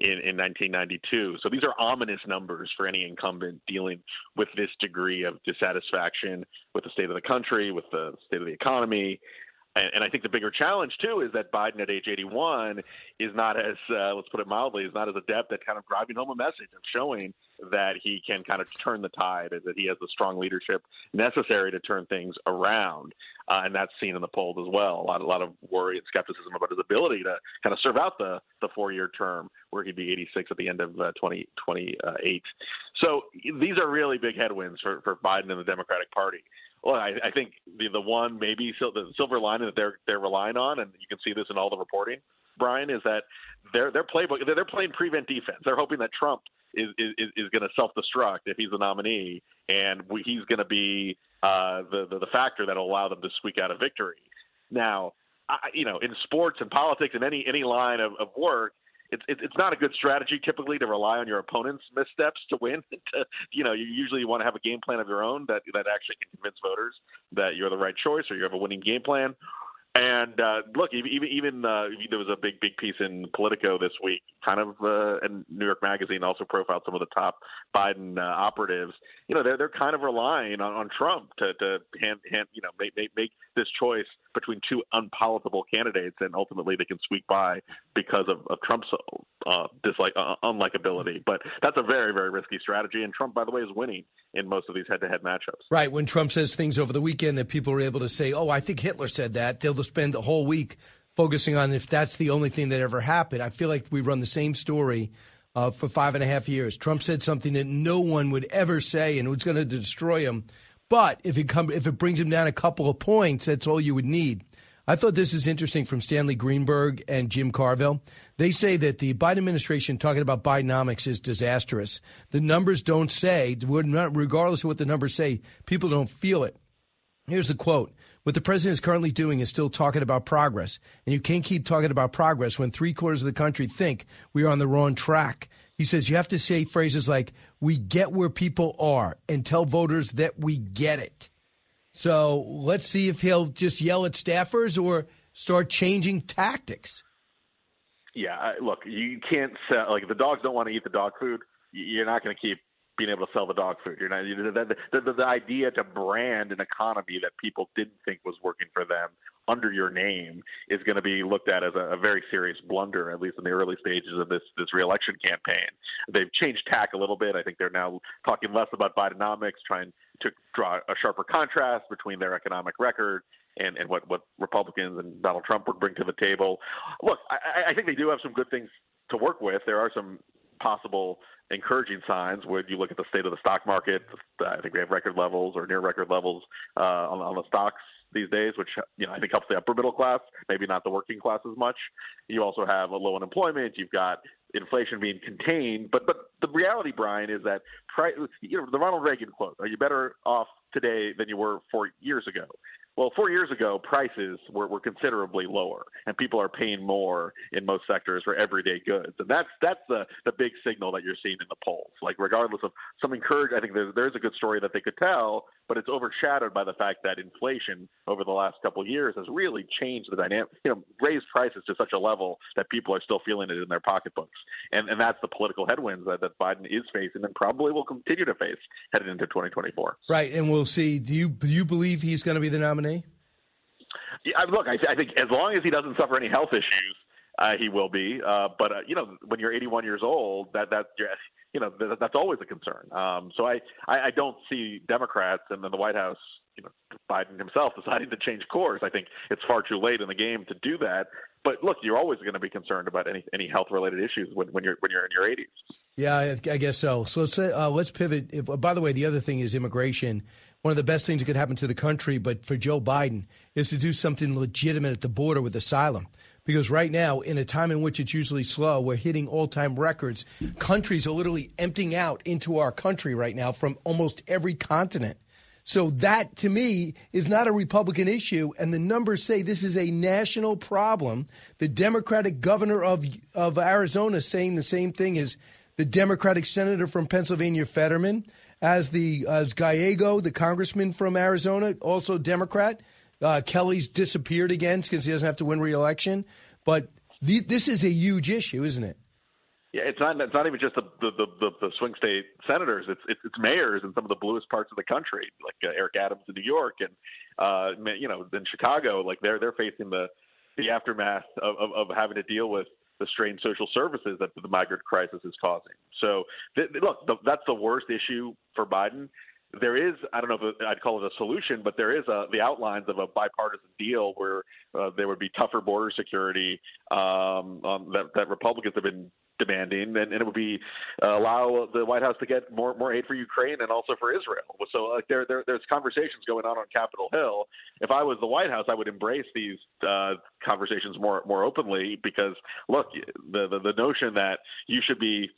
in, in 1992. So these are ominous numbers for any incumbent dealing with this degree of dissatisfaction with the state of the country, with the state of the economy. And, and I think the bigger challenge too is that Biden at age 81 is not as, uh, let's put it mildly, is not as adept at kind of driving home a message of showing that he can kind of turn the tide, and that he has the strong leadership necessary to turn things around. Uh, and that's seen in the polls as well. A lot, a lot of worry and skepticism about his ability to kind of serve out the, the four-year term, where he'd be 86 at the end of uh, 2028. so these are really big headwinds for, for Biden and the Democratic Party. Well, I, I think the the one maybe sil- the silver lining that they're they're relying on, and you can see this in all the reporting, Brian, is that their their playbook they're, they're playing prevent defense. They're hoping that Trump is is, is going to self destruct if he's the nominee, and we, he's going to be uh, the, the the factor that'll allow them to squeak out a victory. Now, I, you know, in sports and politics and any any line of, of work, it's it's not a good strategy typically to rely on your opponent's missteps to win. to, you know, you usually want to have a game plan of your own that that actually can convince voters that you're the right choice or you have a winning game plan. And uh, look, even even uh, there was a big big piece in Politico this week, kind of, uh, and New York Magazine also profiled some of the top Biden uh, operatives. You know, they're they're kind of relying on, on Trump to to hand, hand you know make, make make this choice between two unpalatable candidates, and ultimately they can squeak by because of, of Trump's uh, dislike uh, unlikability. But that's a very very risky strategy, and Trump, by the way, is winning in most of these head to head matchups. Right. When Trump says things over the weekend that people are able to say, "Oh, I think Hitler said that," they'll spend the whole week focusing on if that's the only thing that ever happened. I feel like we run the same story uh, for five and a half years. Trump said something that no one would ever say, and it was going to destroy him. But if it come, if it brings him down a couple of points, that's all you would need. I thought this is interesting from Stanley Greenberg and Jim Carville. They say that the Biden administration talking about Bidenomics is disastrous. The numbers don't say, regardless of what the numbers say, people don't feel it. Here's the quote What the president is currently doing is still talking about progress. And you can't keep talking about progress when three quarters of the country think we are on the wrong track. He says you have to say phrases like, we get where people are, and tell voters that we get it. So let's see if he'll just yell at staffers or start changing tactics. yeah, look, you can't sell like if the dogs don't want to eat the dog food. You're not going to keep being able to sell the dog food. You're not. You know, the, the, the, the idea to brand an economy that people didn't think was working for them under your name is going to be looked at as a, a very serious blunder, at least in the early stages of this this reelection campaign. They've changed tack a little bit. I think they're now talking less about Bidenomics, trying to draw a sharper contrast between their economic record and, and what, what Republicans and Donald Trump would bring to the table. Look, I, I think they do have some good things to work with. There are some possible encouraging signs when you look at the state of the stock market. I think we have record levels or near record levels uh, on, on the stocks these days, which you know I think helps the upper middle class, maybe not the working class as much. You also have a low unemployment. You've got inflation being contained, but but the reality, Brian, is that pri- you know the Ronald Reagan quote: "Are you better off today than you were four years ago?" Well, four years ago, prices were, were considerably lower, and people are paying more in most sectors for everyday goods, and that's that's the the big signal that you're seeing in the polls. Like, regardless of some encourage, I think there's there's a good story that they could tell, but it's overshadowed by the fact that inflation over the last couple of years has really changed the dynamic. You know, raised prices to such a level that people are still feeling it in their pocketbooks, and and that's the political headwinds that, that Biden is facing and probably will continue to face headed into 2024. Right, and we'll see. Do you do you believe he's going to be the nominee? Yeah, I- look, I, I think as long as he doesn't suffer any health issues, uh, he will be. Uh, but uh, you know, when you're 81 years old, that that you know that, that's always a concern. Um, so I, I I don't see Democrats and then the White House, you know, Biden himself deciding to change course. I think it's far too late in the game to do that. But look, you're always going to be concerned about any any health related issues when, when you're when you're in your 80s. Yeah, I, guess so. So let's uh, let's pivot. If, by the way, the other thing is immigration. One of the best things that could happen to the country, but for Joe Biden, is to do something legitimate at the border with asylum. Because right now, in a time in which it's usually slow, we're hitting all time records. Countries are literally emptying out into our country right now from almost every continent. So that, to me, is not a Republican issue, and the numbers say this is a national problem. The Democratic governor of of Arizona saying the same thing as the Democratic senator from Pennsylvania, Fetterman, as the as Gallego, the congressman from Arizona, also Democrat. Uh, Kelly's disappeared again because he doesn't have to win re-election. But this is a huge issue, isn't it? Yeah, it's not. It's not even just the the, the, the, the swing state senators. It's, it's it's mayors in some of the bluest parts of the country, like uh, Eric Adams in New York, and uh, you know, in Chicago, like they're they're facing the the aftermath of, of, of having to deal with the strained social services that the migrant crisis is causing. So, th- look, the, that's the worst issue for Biden. There is, I don't know if I'd call it a solution, but there is a, the outlines of a bipartisan deal where uh, there would be tougher border security um, um, that, that Republicans have been demanding, and, and it would be uh, allow the White House to get more more aid for Ukraine and also for Israel. So like there, there there's conversations going on on Capitol Hill. If I was the White House, I would embrace these uh, conversations more more openly because look, the, the the notion that you should be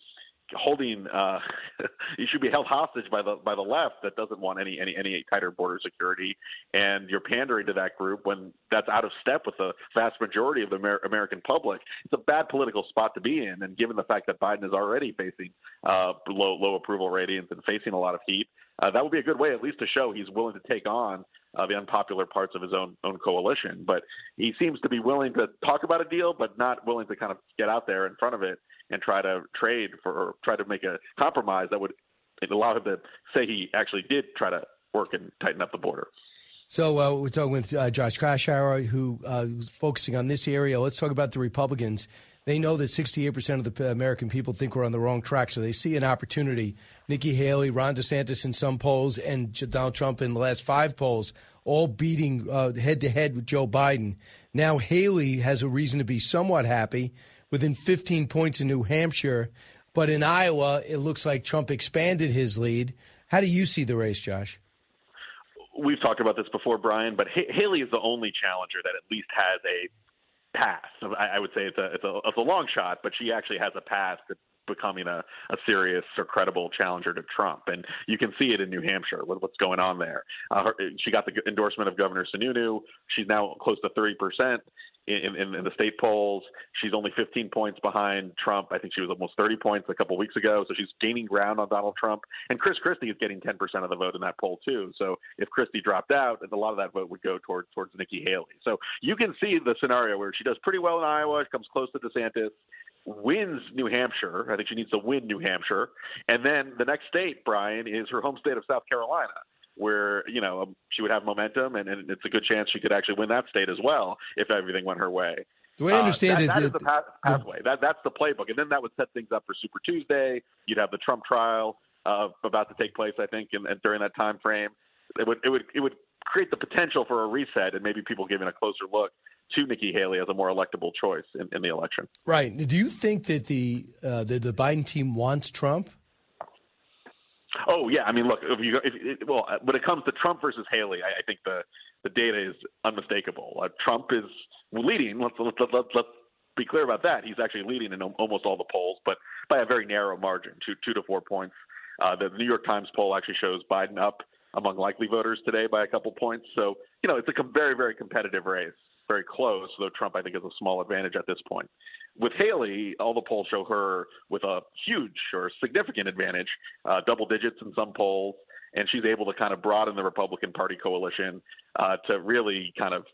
holding uh you should be held hostage by the by the left that doesn't want any any any tighter border security. And you're pandering to that group when that's out of step with the vast majority of the Amer- American public. It's a bad political spot to be in. And given the fact that Biden is already facing uh low low approval ratings and facing a lot of heat uh, that would be a good way at least to show he's willing to take on uh, the unpopular parts of his own own coalition. But he seems to be willing to talk about a deal but not willing to kind of get out there in front of it and try to trade for or try to make a compromise that would allow him to say he actually did try to work and tighten up the border. So uh, we're talking with uh, Josh Kraushaar, who uh, who's focusing on this area. Let's talk about the Republicans. They know that 68% of the American people think we're on the wrong track, so they see an opportunity. Nikki Haley, Ron DeSantis in some polls, and Donald Trump in the last five polls, all beating head to head with Joe Biden. Now Haley has a reason to be somewhat happy within 15 points in New Hampshire. But in Iowa, it looks like Trump expanded his lead. How do you see the race, Josh? We've talked about this before, Brian, but H- Haley is the only challenger that at least has a path. I, I would say it's a, it's a it's a long shot, but she actually has a path to becoming a, a serious or credible challenger to Trump. And you can see it in New Hampshire with what's going on there. Uh, her, she got the endorsement of Governor Sununu. She's now close to 30%. In, in, in the state polls. She's only 15 points behind Trump. I think she was almost 30 points a couple weeks ago. So she's gaining ground on Donald Trump. And Chris Christie is getting 10% of the vote in that poll too. So if Christie dropped out, a lot of that vote would go towards towards Nikki Haley. So you can see the scenario where she does pretty well in Iowa, she comes close to DeSantis, wins New Hampshire. I think she needs to win New Hampshire, and then the next state, Brian, is her home state of South Carolina where you know um, she would have momentum, and, and, it's a good chance she could actually win that state as well if everything went her way. Do I understand uh, it? That, that is the path, pathway. That that's the playbook, and then that would set things up for Super Tuesday. You'd have the Trump trial uh, about to take place, I think, and, and during that time frame, it would it would it would create the potential for a reset, and maybe people giving a closer look to Nikki Haley as a more electable choice in, in the election. Right. Do you think that the uh, the, the Biden team wants Trump? Oh yeah, I mean, look, if you if, well, uh, when it comes to Trump versus Haley, I, I think the the data is unmistakable. Uh, Trump is leading. Let's let's let's, let's be clear about that. He's actually leading in almost all the polls, but by a very narrow margin, two two to four points. Uh, the New York Times poll actually shows Biden up among likely voters today by a couple points. So you know, it's a very very competitive race, very close. Though Trump, I think, has a small advantage at this point. With Haley, all the polls show her with a huge or significant advantage, uh, double digits in some polls, and she's able to kind of broaden the Republican Party coalition uh, to really kind of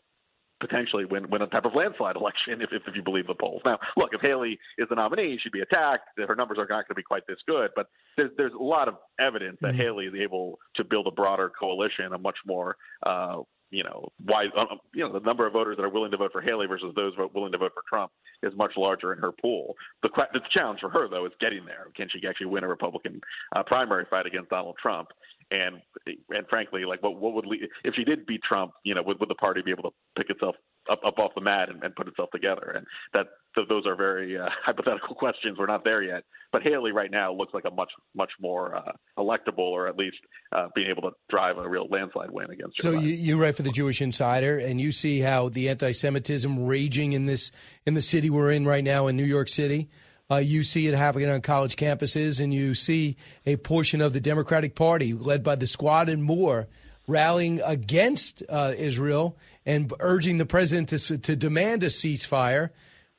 potentially win win a type of landslide election if, if, if you believe the polls. Now, look, if Haley is the nominee, she'd be attacked. Her numbers are not going to be quite this good, but there's there's a lot of evidence that mm-hmm. Haley is able to build a broader coalition, a much more uh, you know, why, uh, um, you know, the number of voters that are willing to vote for Haley versus those willing to vote for Trump is much larger in her pool. The, the challenge for her, though, is getting there. Can she actually win a Republican uh, primary fight against Donald Trump? And and frankly, like what what would lead, if she did beat Trump? You know, would, would the party be able to pick itself up, up off the mat and, and put itself together? And that so those are very uh, hypothetical questions. We're not there yet. But Haley right now looks like a much much more uh, electable, or at least uh, being able to drive a real landslide win against. So you, you write for the Jewish Insider, and you see how the anti-Semitism raging in this in the city we're in right now in New York City. Uh, you see it happening on college campuses, and you see a portion of the Democratic Party, led by the Squad and more, rallying against uh, Israel and urging the president to, to demand a ceasefire.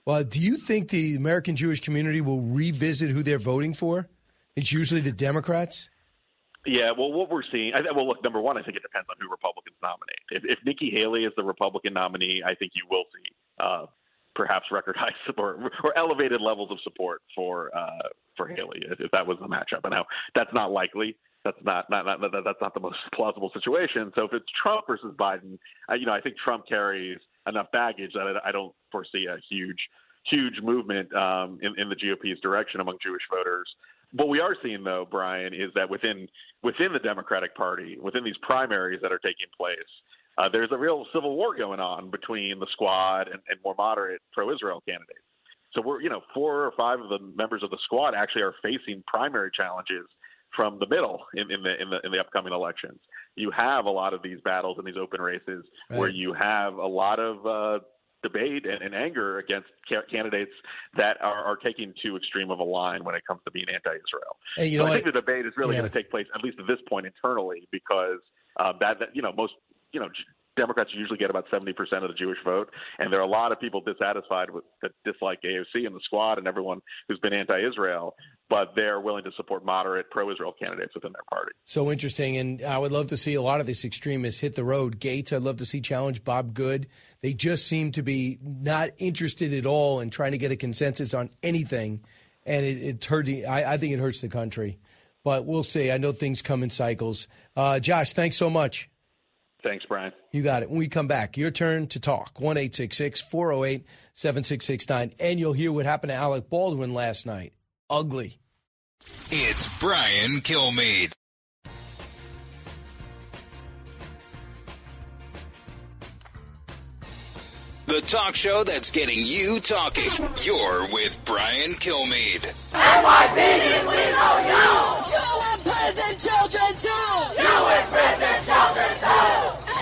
Well, do you think the American Jewish community will revisit who they're voting for? It's usually the Democrats. Yeah, well, what we're seeing, I, well, look, number one, I think it depends on who Republicans nominate. If, if Nikki Haley is the Republican nominee, I think you will see uh, perhaps record high support or elevated levels of support for uh, for Haley if, if that was the matchup. And now that's not likely. That's not, not, not that's not the most plausible situation. So if it's Trump versus Biden, you know, I think Trump carries enough baggage that I, I don't foresee a huge huge movement um, in, in the GOP's direction among Jewish voters. What we are seeing, though, Brian, is that within within the Democratic Party, within these primaries that are taking place, uh, there's a real civil war going on between the squad and, and more moderate pro-Israel candidates. So we're, you know, four or five of the members of the squad actually are facing primary challenges from the middle in, in the in the in the upcoming elections. You have a lot of these battles and these open races right. where you have a lot of uh, debate and, and, anger against ca- candidates that are, are, taking too extreme of a line when it comes to being anti-Israel. Hey, so I think what? the debate is really yeah. going to take place at least at this point internally because uh, that, that you know most you know Democrats usually get about 70% of the Jewish vote, and there are a lot of people dissatisfied with that dislike AOC and the squad and everyone who's been anti-Israel, but they're willing to support moderate pro-Israel candidates within their party. So interesting, and I would love to see a lot of these extremists hit the road. Gaetz, I'd love to see challenge Bob Good. They just seem to be not interested at all in trying to get a consensus on anything, and it, it's hurting. I, I think it hurts the country, but we'll see. I know things come in cycles. Uh, Josh, thanks so much. Thanks, Brian. You got it. When we come back, your turn to talk. 1 408 7669. And you'll hear what happened to Alec Baldwin last night. Ugly. It's Brian Kilmeade. The talk show that's getting you talking. You're with Brian Kilmeade. NYPD, we know you! You in prison, children too! You in prison, children too!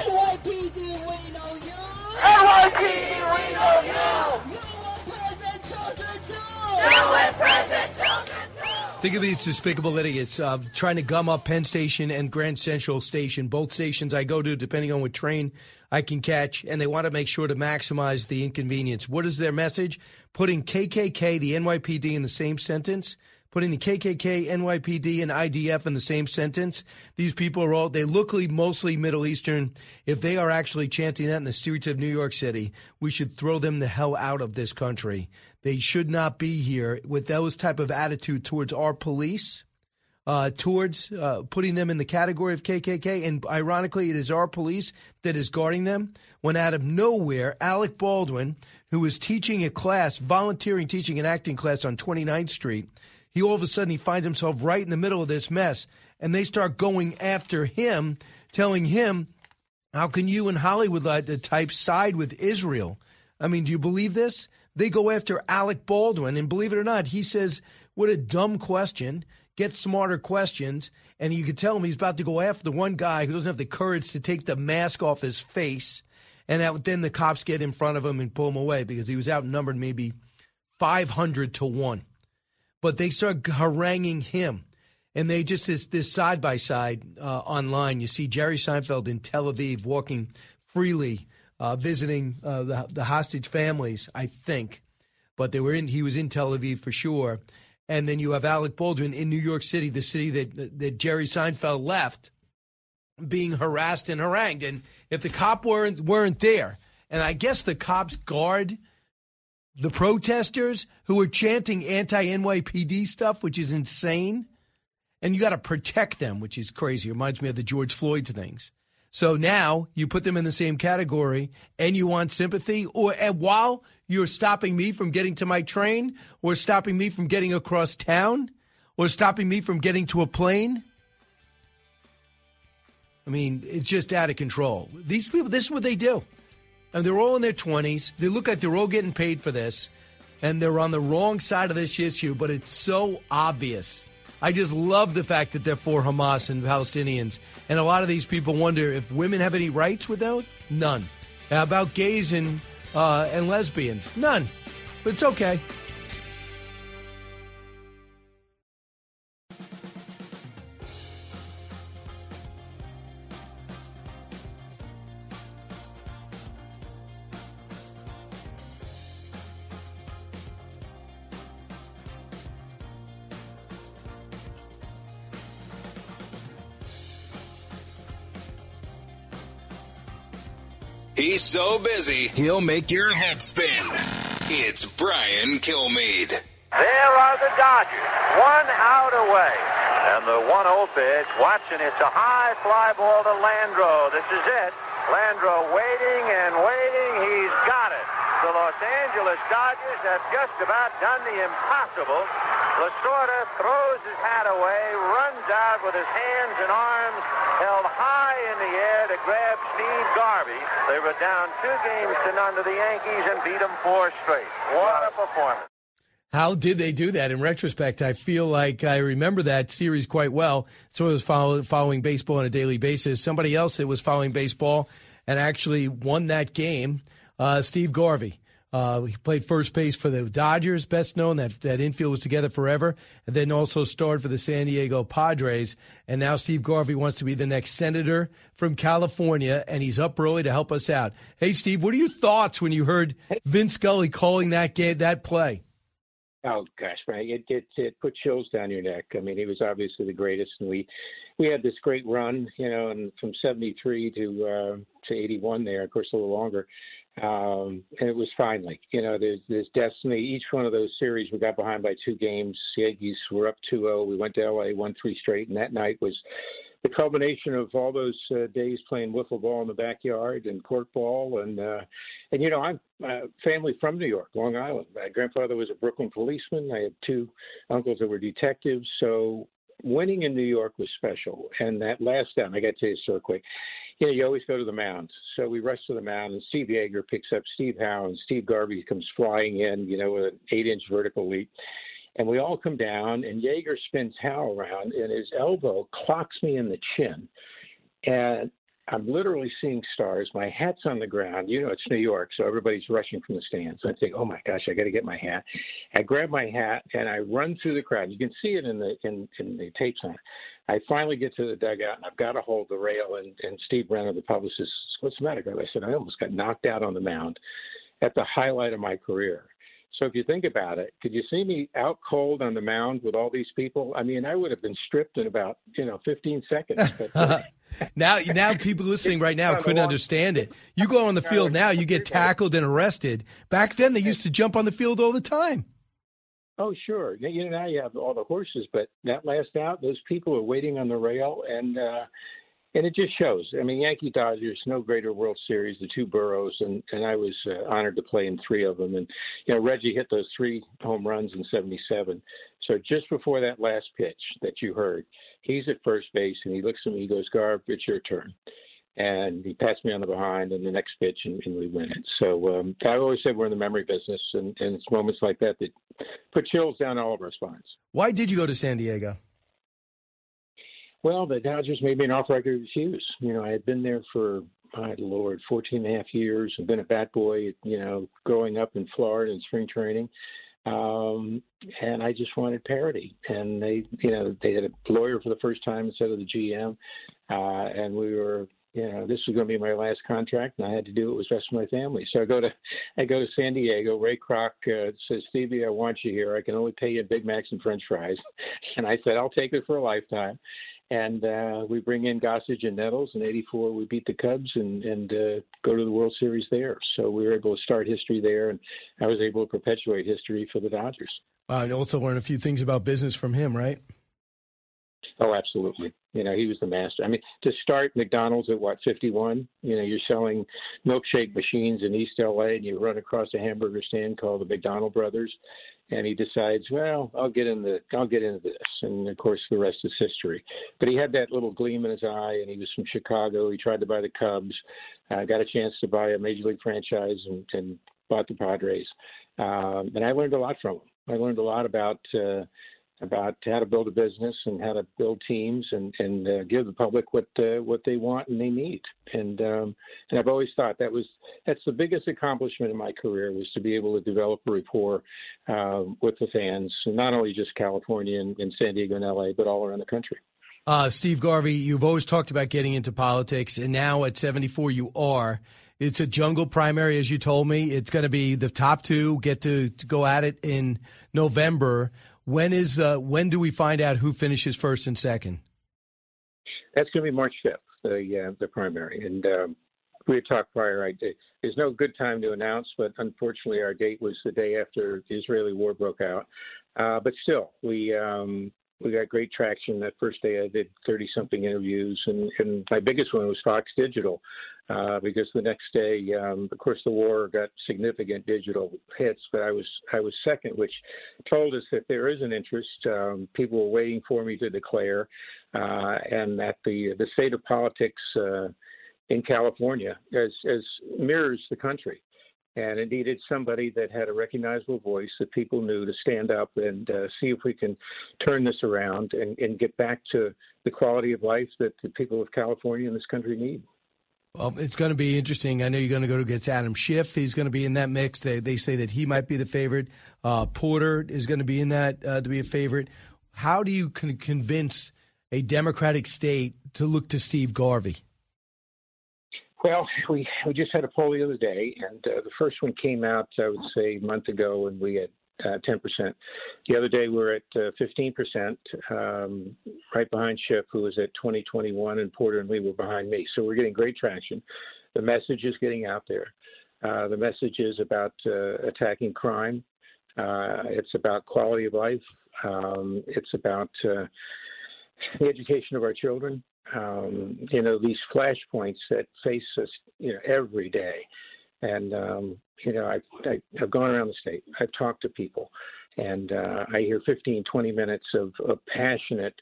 NYPD, we know you! NYPD, we know you! You in prison, children too! You in prison, children too! Think of these despicable idiots uh, trying to gum up Penn Station and Grand Central Station, both stations I go to, depending on what train I can catch, and they want to make sure to maximize the inconvenience. What is their message? Putting KKK, the NYPD, in the same sentence. Putting the KKK, NYPD, and IDF in the same sentence. These people are all, they look mostly Middle Eastern. If they are actually chanting that in the streets of New York City, we should throw them the hell out of this country. They should not be here with those type of attitude towards our police, uh, towards uh, putting them in the category of KKK. And ironically, it is our police that is guarding them. When out of nowhere, Alec Baldwin, who was teaching a class, volunteering teaching an acting class on 29th Street, he all of a sudden he finds himself right in the middle of this mess, and they start going after him, telling him, "How can you in Hollywood like the type side with Israel?" I mean, do you believe this? They go after Alec Baldwin, and believe it or not, he says, "What a dumb question." Get smarter questions, and you can tell him he's about to go after the one guy who doesn't have the courage to take the mask off his face, and that, then the cops get in front of him and pull him away because he was outnumbered maybe five hundred to one. But they start haranguing him, and they just this this side by side online. You see Jerry Seinfeld in Tel Aviv walking freely uh, visiting uh, the, the hostage families, I think. But they were in. He was in Tel Aviv for sure. And then you have Alec Baldwin in New York City, the city that that Jerry Seinfeld left, being harassed and harangued. And if the cop weren't weren't there, and I guess the cops guard the protesters who are chanting anti NYPD stuff, which is insane. And you got to protect them, which is crazy. Reminds me of the George Floyd things. So now you put them in the same category and you want sympathy or while you're stopping me from getting to my train or stopping me from getting across town or stopping me from getting to a plane. I mean, it's just out of control. These people, this is what they do. And they're all in their 20s. They look like they're all getting paid for this. And they're on the wrong side of this issue, but it's so obvious. I just love the fact that they're for Hamas and Palestinians. And a lot of these people wonder if women have any rights without? None. About gays and, uh, and lesbians? None. But it's okay. He's so busy, he'll make your head spin. It's Brian Kilmeade. There are the Dodgers, one out away. And the 1 0 pitch, watching it's a high fly ball to Landreaux. This is it. Landreaux waiting and waiting. He's got it. The Los Angeles Dodgers have just about done the impossible. Lasorda throws his hat away, runs out with his hands and arms held high in the air to grab Steve Garvey. They were down two games to none to the Yankees and beat them four straight. What a performance. How did they do that? In retrospect, I feel like I remember that series quite well. So I was follow, following baseball on a daily basis. Somebody else that was following baseball and actually won that game, uh, Steve Garvey. Uh, he played first base for the Dodgers, best known. That that infield was together forever, and then also starred for the San Diego Padres. And now Steve Garvey wants to be the next senator from California, and he's up early to help us out. Hey, Steve, what are your thoughts when you heard Vince Scully calling that game, that play? Oh gosh, man, it, it it put chills down your neck. I mean, he was obviously the greatest, and we we had this great run, you know, and from '73 to uh, to '81 there, of course, a little longer. Um, and it was finally, you know, there's there's destiny. Each one of those series, we got behind by two games. Yankees were up 2-0. We went to LA, won three straight, and that night was the culmination of all those uh, days playing wiffle ball in the backyard and court ball and uh and you know I'm uh, family from New York, Long Island. My grandfather was a Brooklyn policeman. I had two uncles that were detectives, so winning in New York was special. And that last down, I got to tell you so quick. You know, you always go to the mound. So we rush to the mound, and Steve Yeager picks up Steve Howe, and Steve Garvey comes flying in, you know, with an eight-inch vertical leap. And we all come down, and Yeager spins Howe around, and his elbow clocks me in the chin. And I'm literally seeing stars. My hat's on the ground. You know, it's New York, so everybody's rushing from the stands. I think, oh my gosh, I got to get my hat. I grab my hat and I run through the crowd. You can see it in the in, in the tapes on it. I finally get to the dugout and I've got to hold the rail. And, and Steve Brener, the publicist, says, what's the matter? I said, I almost got knocked out on the mound at the highlight of my career. So if you think about it, could you see me out cold on the mound with all these people? I mean, I would have been stripped in about you know 15 seconds. Uh, now, now people listening right now couldn't understand it. You go on the field now, you get tackled and arrested. Back then, they used to jump on the field all the time. Oh, sure. You know, now you have all the horses, but that last out, those people are waiting on the rail, and uh, and it just shows. I mean, Yankee Dodgers, no greater World Series, the two boroughs, and and I was uh, honored to play in three of them. And you know, Reggie hit those three home runs in '77. So just before that last pitch that you heard, he's at first base and he looks at me, he goes, "Garb, it's your turn." And he passed me on the behind, and the next pitch, and, and we win it. So um, I always said we're in the memory business, and, and it's moments like that that put chills down all of our spines. Why did you go to San Diego? Well, the Dodgers made me an offer I could refuse. You know, I had been there for, my Lord, 14 and a half years and been a bat boy, you know, growing up in Florida in spring training. Um, and I just wanted parity. And they, you know, they had a lawyer for the first time instead of the GM. Uh, and we were, you know, this was going to be my last contract, and I had to do it with the rest of my family. So I go to, I go to San Diego. Ray Kroc uh, says, Stevie, I want you here. I can only pay you Big Macs and French fries. And I said, I'll take it for a lifetime and uh, we bring in Gossage and Nettles. In '84, we beat the Cubs and and uh, go to the World Series there. So we were able to start history there, and I was able to perpetuate history for the Dodgers. Wow, also learn a few things about business from him, right? Oh, absolutely. You know, he was the master. I mean, to start McDonald's at what, 51? You know, you're selling milkshake machines in East LA and you run across a hamburger stand called the McDonald Brothers and he decides, well, I'll get in the, I'll get into this, and of course the rest is history. But he had that little gleam in his eye, and he was from Chicago. He tried to buy the Cubs, uh, got a chance to buy a major league franchise, and, and bought the Padres. Um, and I learned a lot from him. I learned a lot about uh, about how to build a business and how to build teams and and uh, give the public what uh, what they want and they need. And um, and I've always thought that was that's the biggest accomplishment in my career was to be able to develop a rapport uh, with the fans, not only just California and, and San Diego and LA, but all around the country. Uh, Steve Garvey, you've always talked about getting into politics, and now at 74, you are. It's a jungle primary, as you told me. It's going to be the top two get to, to go at it in November. When is uh, when do we find out who finishes first and second? That's going to be March fifth, the uh, the primary, and um, we had talked prior. I, there's no good time to announce, but unfortunately, our date was the day after the Israeli war broke out. Uh, but still, we um, we got great traction. That first day, I did 30 something interviews, and, and my biggest one was Fox Digital, uh, because the next day, um, of course, the war got significant digital hits, but I was I was second, which told us that there is an interest. Um, people were waiting for me to declare, uh, and that the the state of politics uh, in California as as mirrors the country and it needed somebody that had a recognizable voice that people knew to stand up and uh, see if we can turn this around and, and get back to the quality of life that the people of California and this country need. Well, it's going to be interesting. I know you're going to go against Adam Schiff. He's going to be in that mix. They, they say that he might be the favorite. Uh, Porter is going to be in that uh, to be a favorite. How do you con- convince a Democratic state to look to Steve Garvey? Well, we we just had a poll the other day, and uh, the first one came out, I would say, a month ago, and we had uh, 10%. The other day, we we're at uh, 15%, um, right behind Schiff, who was at 2021, and Porter and Lee were behind me. So we're getting great traction. The message is getting out there. Uh, the message is about uh, attacking crime. Uh, it's about quality of life. Um, it's about the education of our children um, you know, these flashpoints that face us, you know, every day. And, um, you know, I, I, have gone around the state, I've talked to people, and uh, I hear 15, 20 minutes of, of passionate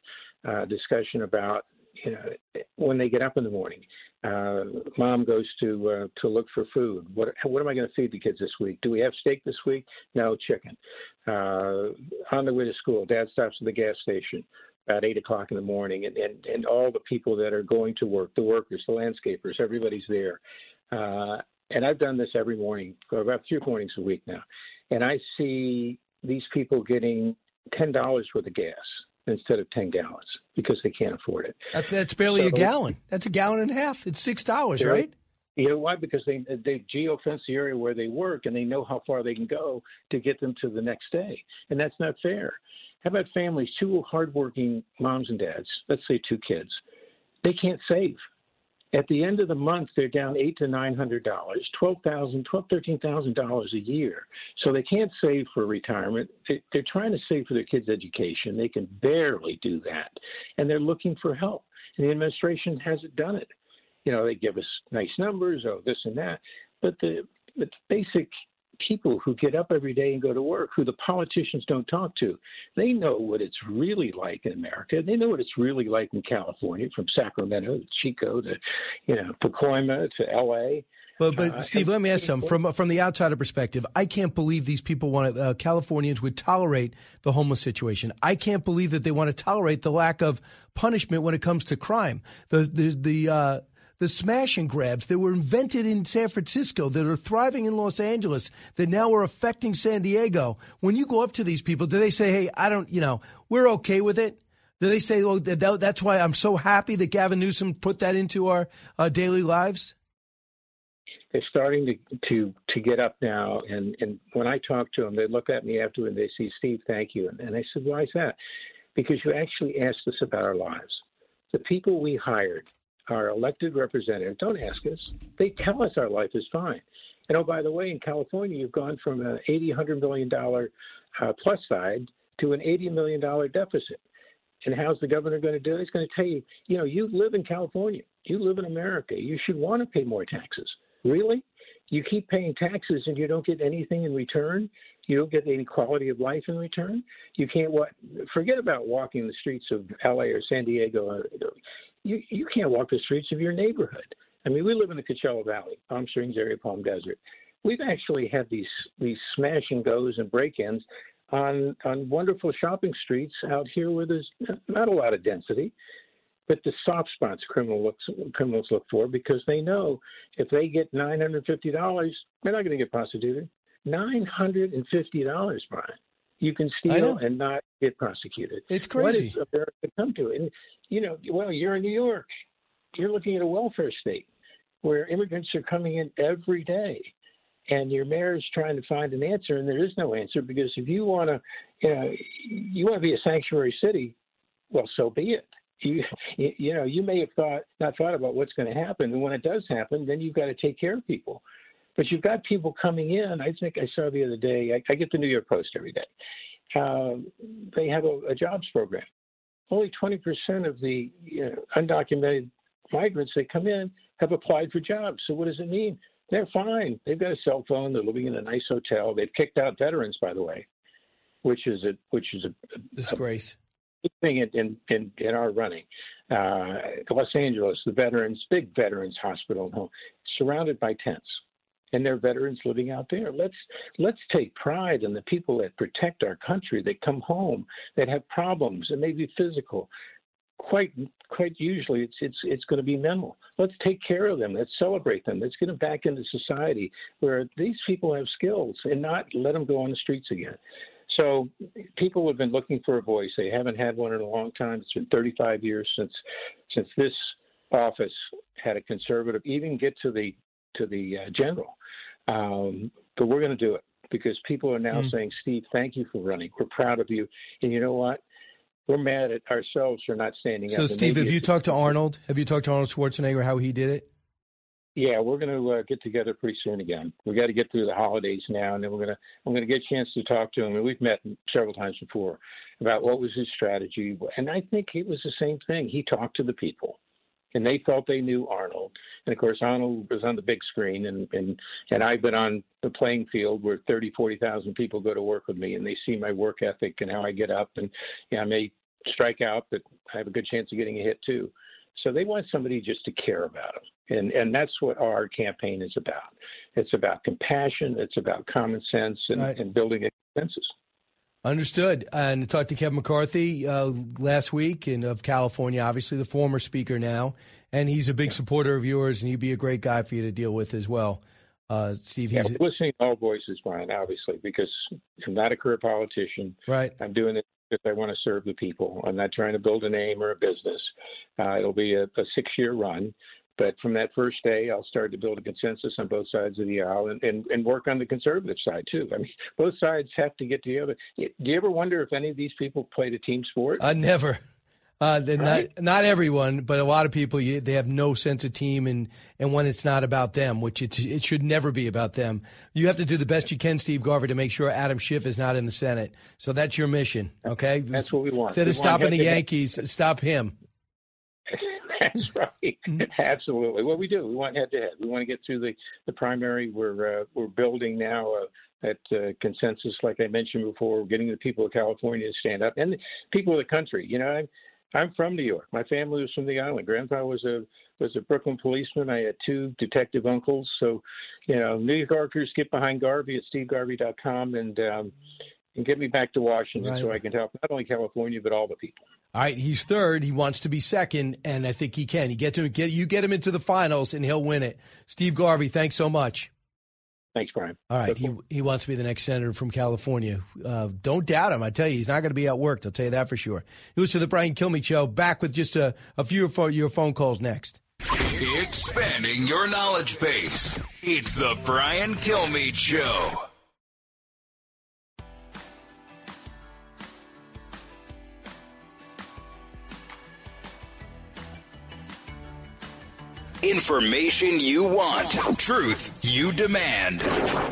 uh, discussion about, you know, when they get up in the morning. Uh, mom goes to uh, to look for food. What what am I going to feed the kids this week? Do we have steak this week? No, chicken. Uh, on the way to school, dad stops at the gas station about eight o'clock in the morning, and, and, and all the people that are going to work, the workers, the landscapers, everybody's there. Uh, and I've done this every morning for about three mornings a week now. And I see these people getting $10 worth of gas instead of 10 gallons because they can't afford it. That's, that's barely So- a gallon. That's a gallon and a half. It's six dollars, right? You know why? Because they they geofence the area where they work and they know how far they can go to get them to the next day, and that's not fair. How about families, two hardworking moms and dads, let's say two kids, they can't save. At the end of the month, they're down eight to nine hundred dollars, twelve thousand, twelve, thirteen thousand dollars a year. So they can't save for retirement. They, they're trying to save for their kids' education. They can barely do that, and they're looking for help. And the administration hasn't done it. You know, they give us nice numbers, oh this and that, but the but the basic people who get up every day and go to work, who the politicians don't talk to, they know what it's really like in America. They know what it's really like in California, from Sacramento to Chico to, you know, Pacoima to L.A. But but Uh, Steve, let me ask something from from the outsider perspective. I can't believe these people want uh, Californians would tolerate the homeless situation. I can't believe that they want to tolerate the lack of punishment when it comes to crime. The the the uh, the smash and grabs that were invented in San Francisco that are thriving in Los Angeles that now are affecting San Diego. When you go up to these people, do they say, "Hey, I don't, you know, we're okay with it"? Do they say, "Well, that, that's why I'm so happy that Gavin Newsom put that into our uh, daily lives"? they're starting to to to get up now and and when i talk to them they look at me after and they say steve thank you and, and i said why is that because you actually asked us about our lives the people we hired our elected representatives don't ask us they tell us our life is fine and oh by the way in california you've gone from an 80 100 million dollar uh, plus side to an 80 million dollar deficit and how's the governor going to do it? He's going to tell you, you know, you live in California, you live in America, you should want to pay more taxes. Really? You keep paying taxes and you don't get anything in return. You don't get any quality of life in return. You can't what? Forget about walking the streets of LA or San Diego. You you can't walk the streets of your neighborhood. I mean, we live in the Coachella Valley, Palm Springs area, Palm Desert. We've actually had these these smash and goes and break-ins on on wonderful shopping streets out here where there's not a lot of density but the soft spots criminal looks, criminals look for because they know if they get nine hundred fifty dollars, they're not going to get prosecuted. Nine hundred and fifty dollars, Brian. You can steal and not get prosecuted. It's What crazy. has America come to? And you know, well, you're in New York. You're looking at a welfare state where immigrants are coming in every day. And your mayor is trying to find an answer, and there is no answer because if you want to, you know, you want to be a sanctuary city, well, so be it you you know you may have thought not thought about what's going to happen and when it does happen then you've got to take care of people but you've got people coming in. I think i saw the other day i, I get the new york post every day. Um, they have a, a jobs program. Only 20% of the you know, undocumented migrants that come in have applied for jobs. So what does it mean? They're fine. They've got a cell phone. They're living in a nice hotel. They've kicked out veterans by the way which is a which is a, Disgrace. big thing in, in, in, in our running. Uh, Los Angeles, the veterans, big veterans hospital, home, surrounded by tents, and their veterans living out there. Let's let's take pride in the people that protect our country, that come home, that have problems, and maybe physical. Quite quite usually, it's it's it's going to be mental. Let's take care of them. Let's celebrate them. Let's get them back into society where these people have skills, and not let them go on the streets again. So people have been looking for a voice. They haven't had one in a long time. It's been 35 years since since this office had a conservative even get to the to the uh, general. Um, but we're going to do it because people are now Mm. saying, Steve, thank you for running. We're proud of you. And you know what? We're mad at ourselves for not standing up. So, Steve, have you talked to Arnold? Have you talked to Arnold Schwarzenegger how he did it? Yeah, we're going to uh, get together pretty soon again. We got to get through the holidays now, and then we're going to I'm going to get a chance to talk to him. And we've met several times before about what was his strategy, and I think it was the same thing. He talked to the people, and they felt they knew Arnold. And of course, Arnold was on the big screen, and and and I've been on the playing field where 30, 40,000 people go to work with me, and they see my work ethic and how I get up, and yeah, I may strike out, but I have a good chance of getting a hit too. So they want somebody just to care about them. And, and that's what our campaign is about. It's about compassion. It's about common sense and, Right. and building a consensus. Understood. And I talked to Kevin McCarthy uh, last week and of California, obviously the former speaker now, and he's a big supporter of yours, and he'd be a great guy for you to deal with as well. Uh, Steve, he's we're listening to all voices, Brian, obviously, because I'm not a career politician. right. I'm doing it because I want to serve the people. I'm not trying to build a name or a business. Uh, it'll be a, a six year run. But from that first day, I'll start to build a consensus on both sides of the aisle and, and, and work on the conservative side, too. I mean, both sides have to get together. Do you ever wonder if any of these people played a team sport? Uh, never. Uh, Right. not not everyone, but a lot of people you, they have no sense of team, and and when it's not about them, which it's it should never be about them. You have to do the best you can, Steve Garvey, to make sure Adam Schiff is not in the Senate. So that's your mission, okay? That's what we want. Instead We of want stopping the. Yankees, stop him. That's right. Absolutely. What we do, we want head to head. We want to get through the the primary. We're uh, we're building now uh, that uh, consensus, like I mentioned before. We're getting the people of California to stand up and the people of the country. You know, I'm I'm from New York. My family was from the island. Grandpa was a was a Brooklyn policeman. I had two detective uncles. So, you know, New Yorkers get behind Garvey at stevegarvey.com and um, and get me back to Washington Right. so I can help not only California but all the people. All right, he's third. He wants to be second, and I think he can. He gets him. Get you get him into the finals, and he'll win it. Steve Garvey, thanks so much. Thanks, Brian. All right, he he wants to be the next senator from California. Uh, don't doubt him. I tell you, he's not going to be outworked. I'll tell you that for sure. He was to the Brian Kilmeade show. Back with just a, a few of your phone calls next. Expanding your knowledge base. It's the Brian Kilmeade Show. Information you want, truth you demand.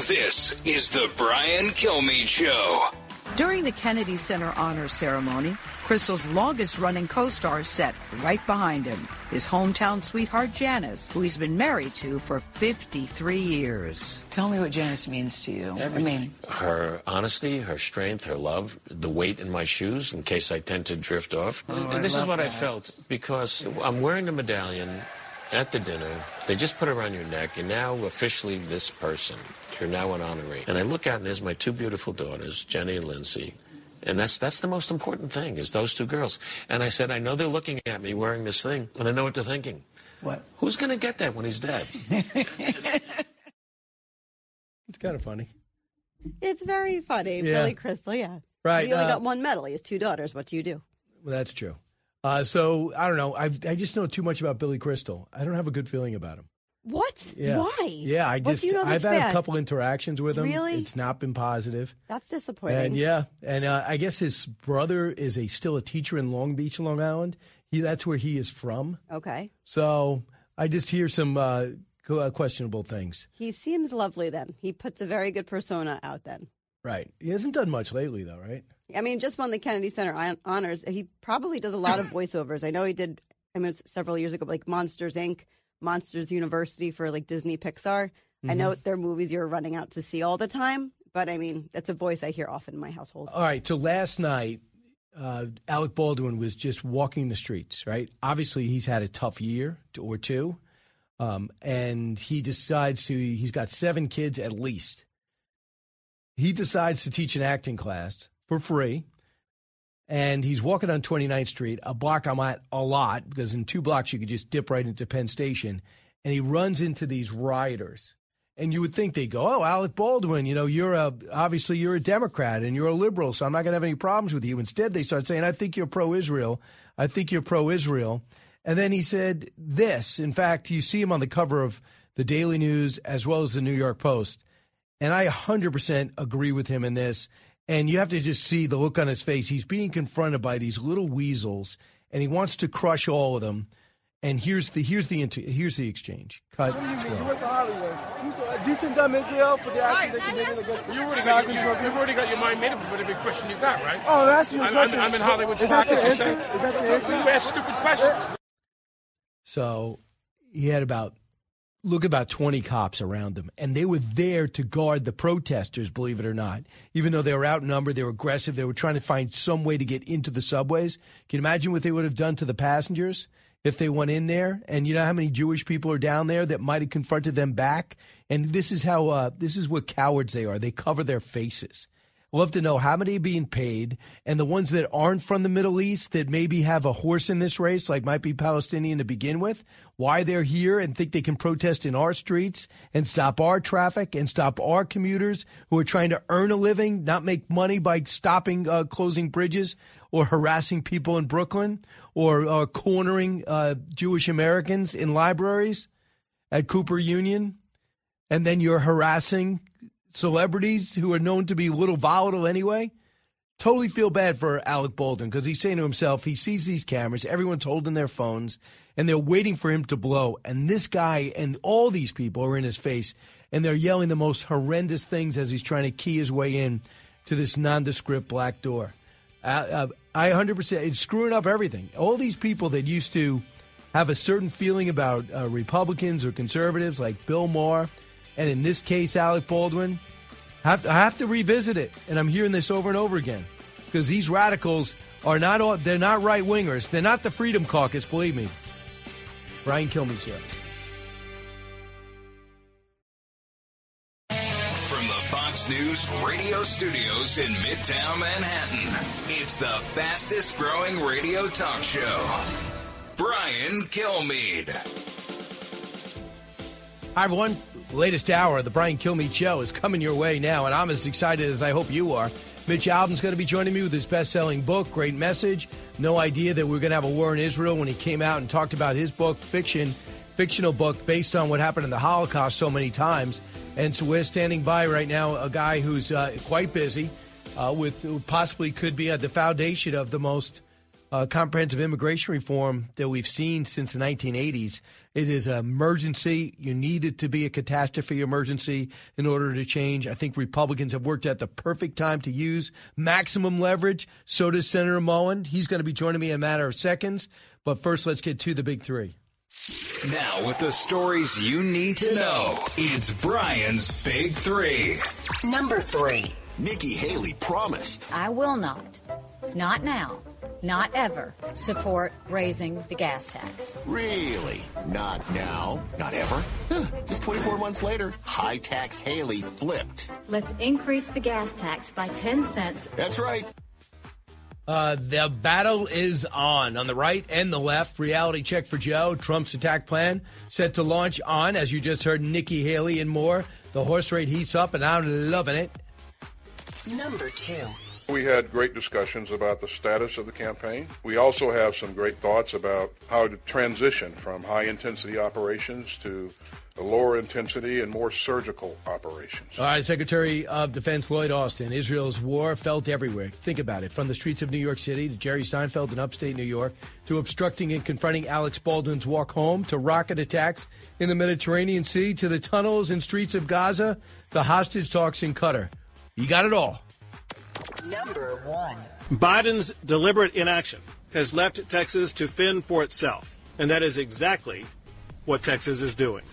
This is the Brian Kilmeade Show. During the Kennedy Center Honor Ceremony, Crystal's longest running co star sat right behind him, his hometown sweetheart Janice, who he's been married to for 53 years. Tell me what Janice means to you. I mean, her honesty, her strength, her love, the weight in my shoes in case I tend to drift off. Oh, and this is love what I felt because I'm wearing the medallion at the dinner. They just put it around your neck. You're now officially this person. You're now an honoree. And I look out and there's my two beautiful daughters, Jenny and Lindsay. And that's that's the most important thing is those two girls. And I said, I know they're looking at me wearing this thing, and I know what they're thinking. What? Who's going to get that when he's dead? It's kind of funny. It's very funny. Yeah. Billy Crystal, yeah. Right, He only uh, got one medal. He has two daughters. What do you do? Well, that's true. Uh, so I don't know. I I just know too much about Billy Crystal. I don't have a good feeling about him. What? Yeah. Why? Yeah, I just you know I've had bad? a couple interactions with him. Really? It's not been positive. That's disappointing. And yeah, and uh, I guess his brother is a still a teacher in Long Beach, Long Island. He that's where he is from. Okay. So I just hear some uh, uh, questionable things. He seems lovely then. He puts a very good persona out then. Right. He hasn't done much lately, though, right? I mean, just won the Kennedy Center honors. He probably does a lot of voiceovers. I know he did. I mean, it was several years ago, like Monsters Inc., Monsters University for like Disney Pixar. I Mhm. know they're movies you're running out to see all the time, but I mean, that's a voice I hear often in my household. All right. So last night, uh, Alec Baldwin was just walking the streets, right? Obviously, he's had a tough year or two. Um, and he decides to, he's got seven kids at least. He decides to teach an acting class for free. And he's walking on 29th Street, a block I'm at a lot because in two blocks you could just dip right into Penn Station. And he runs into these rioters. And you would think they go, "Oh, Alec Baldwin, you know, you're a obviously you're a Democrat and you're a liberal, so I'm not going to have any problems with you." Instead, they start saying, "I think you're pro-Israel. I think you're pro-Israel." And then he said this. In fact, you see him on the cover of the Daily News as well as the New York Post. And I 100% agree with him in this. And you have to just see the look on his face. He's being confronted by these little weasels, and he wants to crush all of them. And here's the here's the inter- here's the exchange. Cut. What do you mean? 12. You went to Hollywood. You saw, do you condemn Israel for the actions they committed against You already got you, you've already got your mind made up about every question you got, right? Oh, I'm asking you a I'm, question. I'm, I'm in Hollywood Is that your you answer? Is that your answer? You ask stupid questions. So he had about look about 20 cops around them and they were there to guard the protesters believe it or not. Even though they were outnumbered they were aggressive they were trying to find some way to get into the subways. Can you imagine what they would have done to the passengers if they went in there? And you know how many jewish people are down there that might have confronted them back? And this is how uh, this is what cowards they are. They cover their faces love to know how many are being paid, and the ones that aren't from the Middle East that maybe have a horse in this race, like might be Palestinian to begin with, why they're here and think they can protest in our streets and stop our traffic and stop our commuters who are trying to earn a living, not make money by stopping uh, closing bridges or harassing people in Brooklyn or uh, cornering uh, Jewish Americans in libraries at Cooper Union. And then you're harassing celebrities who are known to be a little volatile anyway. Totally feel bad for Alec Baldwin because he's saying to himself, he sees these cameras, everyone's holding their phones, and they're waiting for him to blow. And this guy and all these people are in his face, and they're yelling the most horrendous things as he's trying to key his way in to this nondescript black door. Uh, I 100%, it's screwing up everything. All these people that used to have a certain feeling about uh, Republicans or conservatives like Bill Maher, and in this case, Alec Baldwin, have to, I have to revisit it. And I'm hearing this over and over again because these radicals are not all, they're not right wingers. They're not the Freedom Caucus, believe me. Brian Kilmeade here. From the Fox News radio studios in Midtown Manhattan, it's the fastest growing radio talk show. Brian Kilmeade. Hi, everyone. Latest hour of the Brian Kilmeade Show is coming your way now, and I'm as excited as I hope you are. Mitch Albom's going to be joining me with his best-selling book, Great Message. No idea that we're going to have a war in Israel when he came out and talked about his book, fiction, fictional book based on what happened in the Holocaust so many times. And so we're standing by right now a guy who's uh, quite busy uh, with who possibly could be at the foundation of the most uh, comprehensive immigration reform that we've seen since the 1980s. It is an emergency. You need it to be a catastrophe emergency in order to change. I think Republicans have worked at the perfect time to use maximum leverage. So does Senator Moen. He's going to be joining me in a matter of seconds. But first, let's get to the big three. Now, with the stories you need to know, it's Brian's Big Three. Number three. Nikki Haley promised. I will not, not now, not ever, support raising the gas tax. Really? Not now? Not ever? Huh, Just 24 months later, high tax Haley flipped. Let's increase the gas tax by 10 cents. That's right. Uh, the battle is on on the right and the left. Reality check for Joe. Trump's attack plan set to launch on, as you just heard, Nikki Haley and more. The horse rate heats up, and I'm loving it. Number two. We had great discussions about the status of the campaign. We also have some great thoughts about how to transition from high intensity operations to lower intensity and more surgical operations. All right, Secretary of Defense Lloyd Austin. Israel's war felt everywhere. Think about it. From the streets of New York City to Jerry Seinfeld in upstate New York to obstructing and confronting Alex Baldwin's walk home to rocket attacks in the Mediterranean Sea to the tunnels and streets of Gaza, the hostage talks in Qatar. You got it all. Number one. Biden's deliberate inaction has left Texas to fend for itself, and that is exactly what Texas is doing.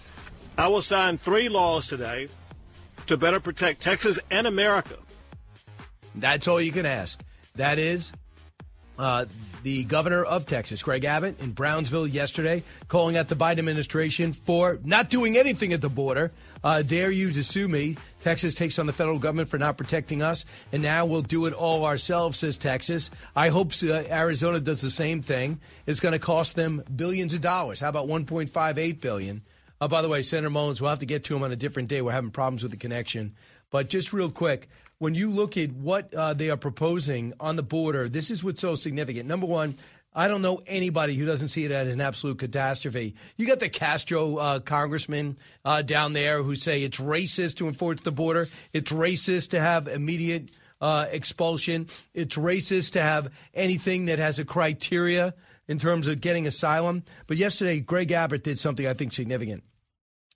I will sign three laws today to better protect Texas and America. That's all you can ask. That is uh, the governor of Texas, Greg Abbott, in Brownsville yesterday, calling out the Biden administration for not doing anything at the border. Uh, dare you to sue me? Texas takes on the federal government for not protecting us, and now we'll do it all ourselves, says Texas. I hope uh, Arizona does the same thing. It's going to cost them billions of dollars. How about 1.58 billion? Uh, by the way, Senator Mullins, we'll have to get to him on a different day. We're having problems with the connection. But just real quick, when you look at what uh, they are proposing on the border, this is what's so significant. Number one, I don't know anybody who doesn't see it as an absolute catastrophe. You got the Castro uh, uh, down there who say it's racist to enforce the border, it's racist to have immediate uh, expulsion, it's racist to have anything that has a criteria in terms of getting asylum. But yesterday, Greg Abbott did something I think significant.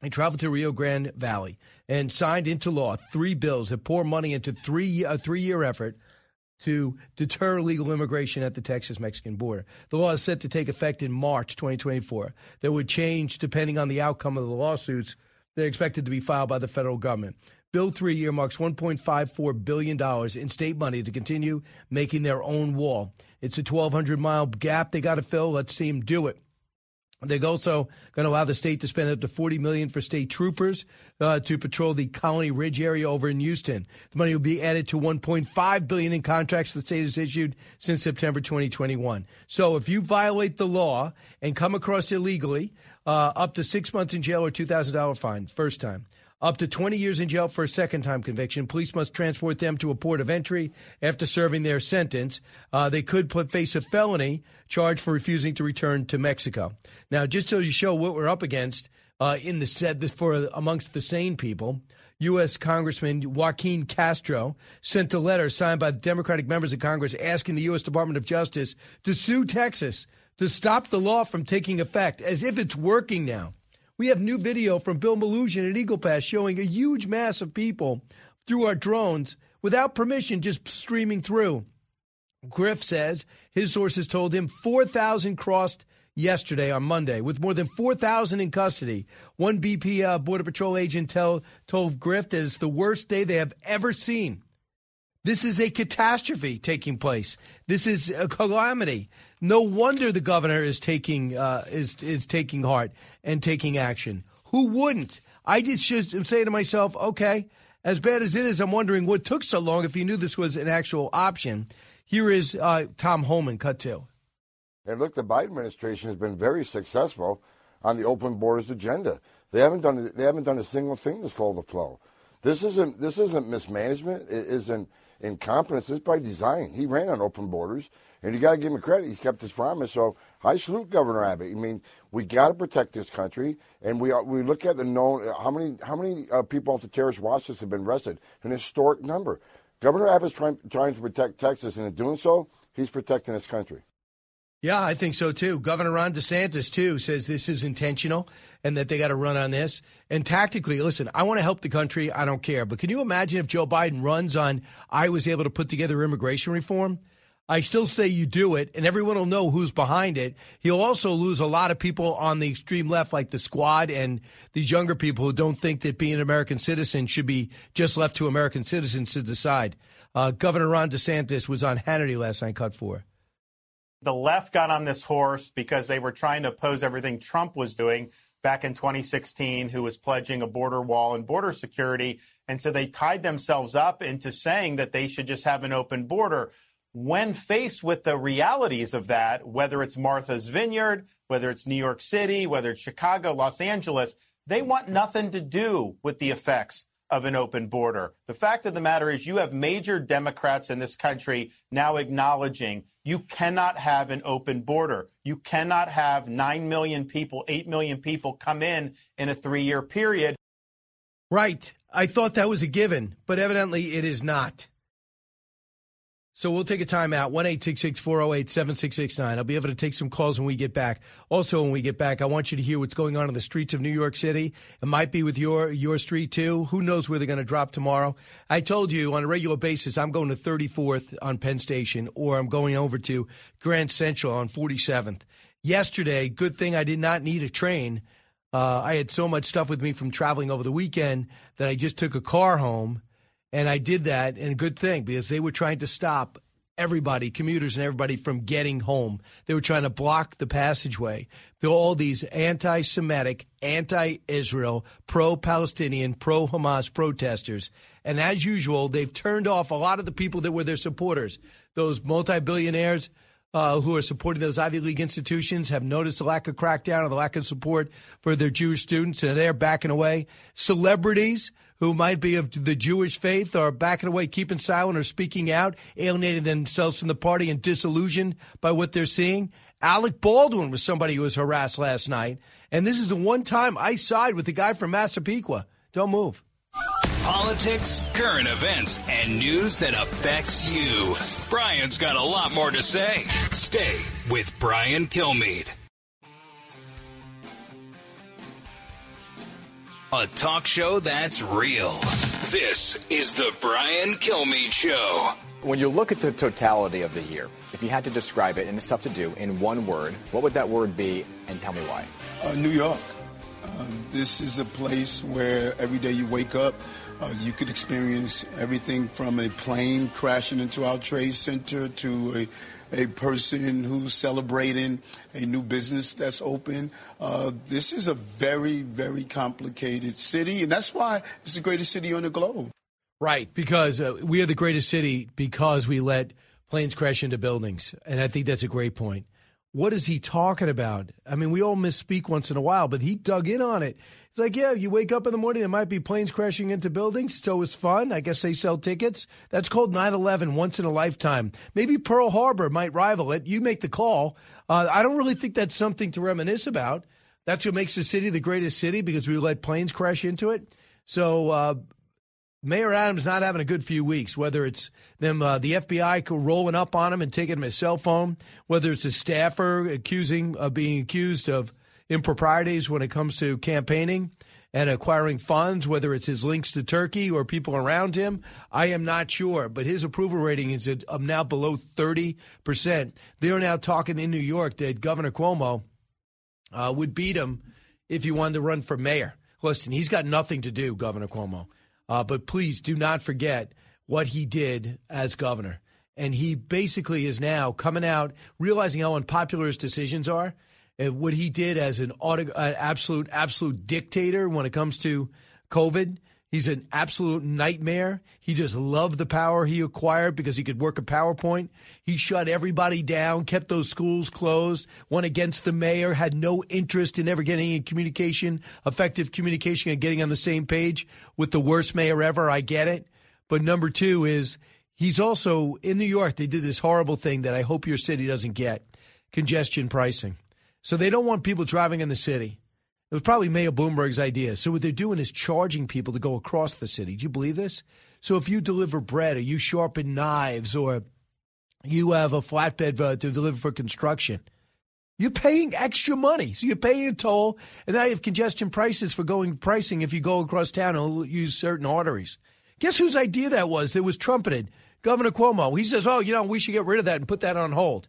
He traveled to Rio Grande Valley and signed into law three bills that pour money into three a three year effort to deter illegal immigration at the Texas Mexican border. The law is set to take effect in March 2024. That would change depending on the outcome of the lawsuits that are expected to be filed by the federal government. Bill 3 earmarks $1.54 billion in state money to continue making their own wall. It's a 1,200 mile gap they got to fill. Let's see them do it. They're also going to allow the state to spend up to 40 million for state troopers uh, to patrol the Colony Ridge area over in Houston. The money will be added to 1.5 billion in contracts the state has issued since September 2021. So if you violate the law and come across illegally, uh, up to six months in jail or $2,000 fine first time. Up to 20 years in jail for a second time conviction. Police must transport them to a port of entry after serving their sentence. Uh, they could put, face a felony charge for refusing to return to Mexico. Now, just so you show what we're up against uh, in the said for amongst the sane people, U.S. Congressman Joaquin Castro sent a letter signed by Democratic members of Congress asking the U.S. Department of Justice to sue Texas to stop the law from taking effect, as if it's working now. We have new video from Bill Melugin at Eagle Pass showing a huge mass of people through our drones without permission just streaming through. Griff says his sources told him 4,000 crossed yesterday on Monday, with more than 4,000 in custody. One BP uh, Border Patrol agent tell, told Griff that it's the worst day they have ever seen. This is a catastrophe taking place. This is a calamity. No wonder the governor is taking uh, is is taking heart and taking action. Who wouldn't? I just should say to myself, okay, as bad as it is, I'm wondering what took so long if you knew this was an actual option. Here is uh, Tom Homan cut two. And look, the Biden administration has been very successful on the open borders agenda. They haven't done they haven't done a single thing to slow the flow. This isn't this isn't mismanagement. It isn't incompetence. It's by design. He ran on open borders, and you got to give him credit. He's kept his promise. So I salute Governor Abbott. I mean, we got to protect this country, and we we look at the known how many how many uh, people off the terrorist watch list have been arrested. An historic number. Governor Abbott's trying trying to protect Texas, and in doing so, he's protecting his country. Yeah, I think so too. Governor Ron DeSantis too says this is intentional and that they got to run on this. And tactically, listen, I want to help the country. I don't care. But can you imagine if Joe Biden runs on I was able to put together immigration reform? I still say you do it, and everyone will know who's behind it. He'll also lose a lot of people on the extreme left, like the squad and these younger people who don't think that being an American citizen should be just left to American citizens to decide. Uh, Governor Ron DeSantis was on Hannity last night, cut four the left got on this horse because they were trying to oppose everything Trump was doing back in 2016, who was pledging a border wall and border security. And so they tied themselves up into saying that they should just have an open border. When faced with the realities of that, whether it's Martha's Vineyard, whether it's New York City, whether it's Chicago, Los Angeles, they want nothing to do with the effects of an open border. The fact of the matter is, you have major Democrats in this country now acknowledging you cannot have an open border. You cannot have 9 million people, 8 million people come in in a three year period. Right. I thought that was a given, but evidently it is not. So we'll take a timeout. 1 408 7669. I'll be able to take some calls when we get back. Also, when we get back, I want you to hear what's going on in the streets of New York City. It might be with your, your street too. Who knows where they're going to drop tomorrow? I told you on a regular basis, I'm going to 34th on Penn Station or I'm going over to Grand Central on 47th. Yesterday, good thing I did not need a train. Uh, I had so much stuff with me from traveling over the weekend that I just took a car home and I did that, and good thing because they were trying to stop everybody, commuters and everybody, from getting home. They were trying to block the passageway. There were all these anti Semitic, anti Israel, pro Palestinian, pro Hamas protesters. And as usual, they've turned off a lot of the people that were their supporters. Those multi billionaires uh, who are supporting those Ivy League institutions have noticed the lack of crackdown or the lack of support for their Jewish students, and they're backing away. Celebrities who might be of the Jewish faith are backing away, keeping silent, or speaking out, alienating themselves from the party and disillusioned by what they're seeing. Alec Baldwin was somebody who was harassed last night. And this is the one time I side with the guy from Massapequa. Don't move. Politics, current events, and news that affects you. Brian's got a lot more to say. Stay with Brian Kilmeade. A talk show that's real. This is the Brian Kilmeade Show. When you look at the totality of the year, if you had to describe it, and it's tough to do, in one word, what would that word be, and tell me why? Uh, New York. Uh, this is a place where every day you wake up Uh, you could experience everything from a plane crashing into our trade center to a, a person who's celebrating a new business that's open. Uh, this is a very, very complicated city, and that's why it's the greatest city on the globe. Right, because uh, we are the greatest city because we let planes crash into buildings. And I think that's a great point. What is he talking about? I mean, we all misspeak once in a while, but he dug in on it. It's like, yeah, you wake up in the morning, there might be planes crashing into buildings, so it's fun. I guess they sell tickets. That's called 9 11, once in a lifetime. Maybe Pearl Harbor might rival it. You make the call. Uh, I don't really think that's something to reminisce about. That's what makes the city the greatest city because we let planes crash into it. So uh, Mayor Adams not having a good few weeks, whether it's them, uh, the FBI rolling up on him and taking his cell phone, whether it's a staffer accusing of being accused of improprieties when it comes to campaigning and acquiring funds, whether it's his links to Turkey or people around him, I am not sure. But his approval rating is um, now below 30%. They're now talking in New York that Governor Cuomo uh, would beat him if he wanted to run for mayor. Listen, he's got nothing to do, Governor Cuomo. Uh, but please do not forget what he did as governor. And he basically is now coming out, realizing how unpopular his decisions are, and what he did as an, auto, an absolute, absolute dictator when it comes to COVID. He's an absolute nightmare. He just loved the power he acquired because he could work a PowerPoint. He shut everybody down, kept those schools closed, went against the mayor, had no interest in ever getting in communication, effective communication, and getting on the same page with the worst mayor ever. I get it. But number two is he's also in New York, they did this horrible thing that I hope your city doesn't get congestion pricing. So they don't want people driving in the city. It was probably Mayor Bloomberg's idea. So what they're doing is charging people to go across the city. Do you believe this? So if you deliver bread or you sharpen knives or you have a flatbed uh, to deliver for construction, you're paying extra money. So you're paying a toll, and now you have congestion prices for going pricing if you go across town and use certain arteries. Guess whose idea that was? That was trumpeted. Governor Cuomo. He says, "Oh, you know, we should get rid of that and put that on hold."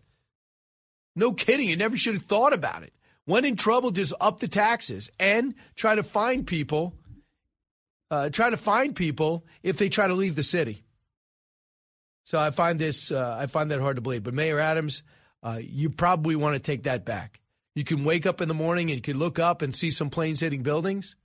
No kidding. You never should have thought about it. When in trouble, just up the taxes and try to find people. Uh, try to find people if they try to leave the city. So I find this, uh, I find that hard to believe. But Mayor Adams, uh, you probably want to take that back. You can wake up in the morning and you can look up and see some planes hitting buildings.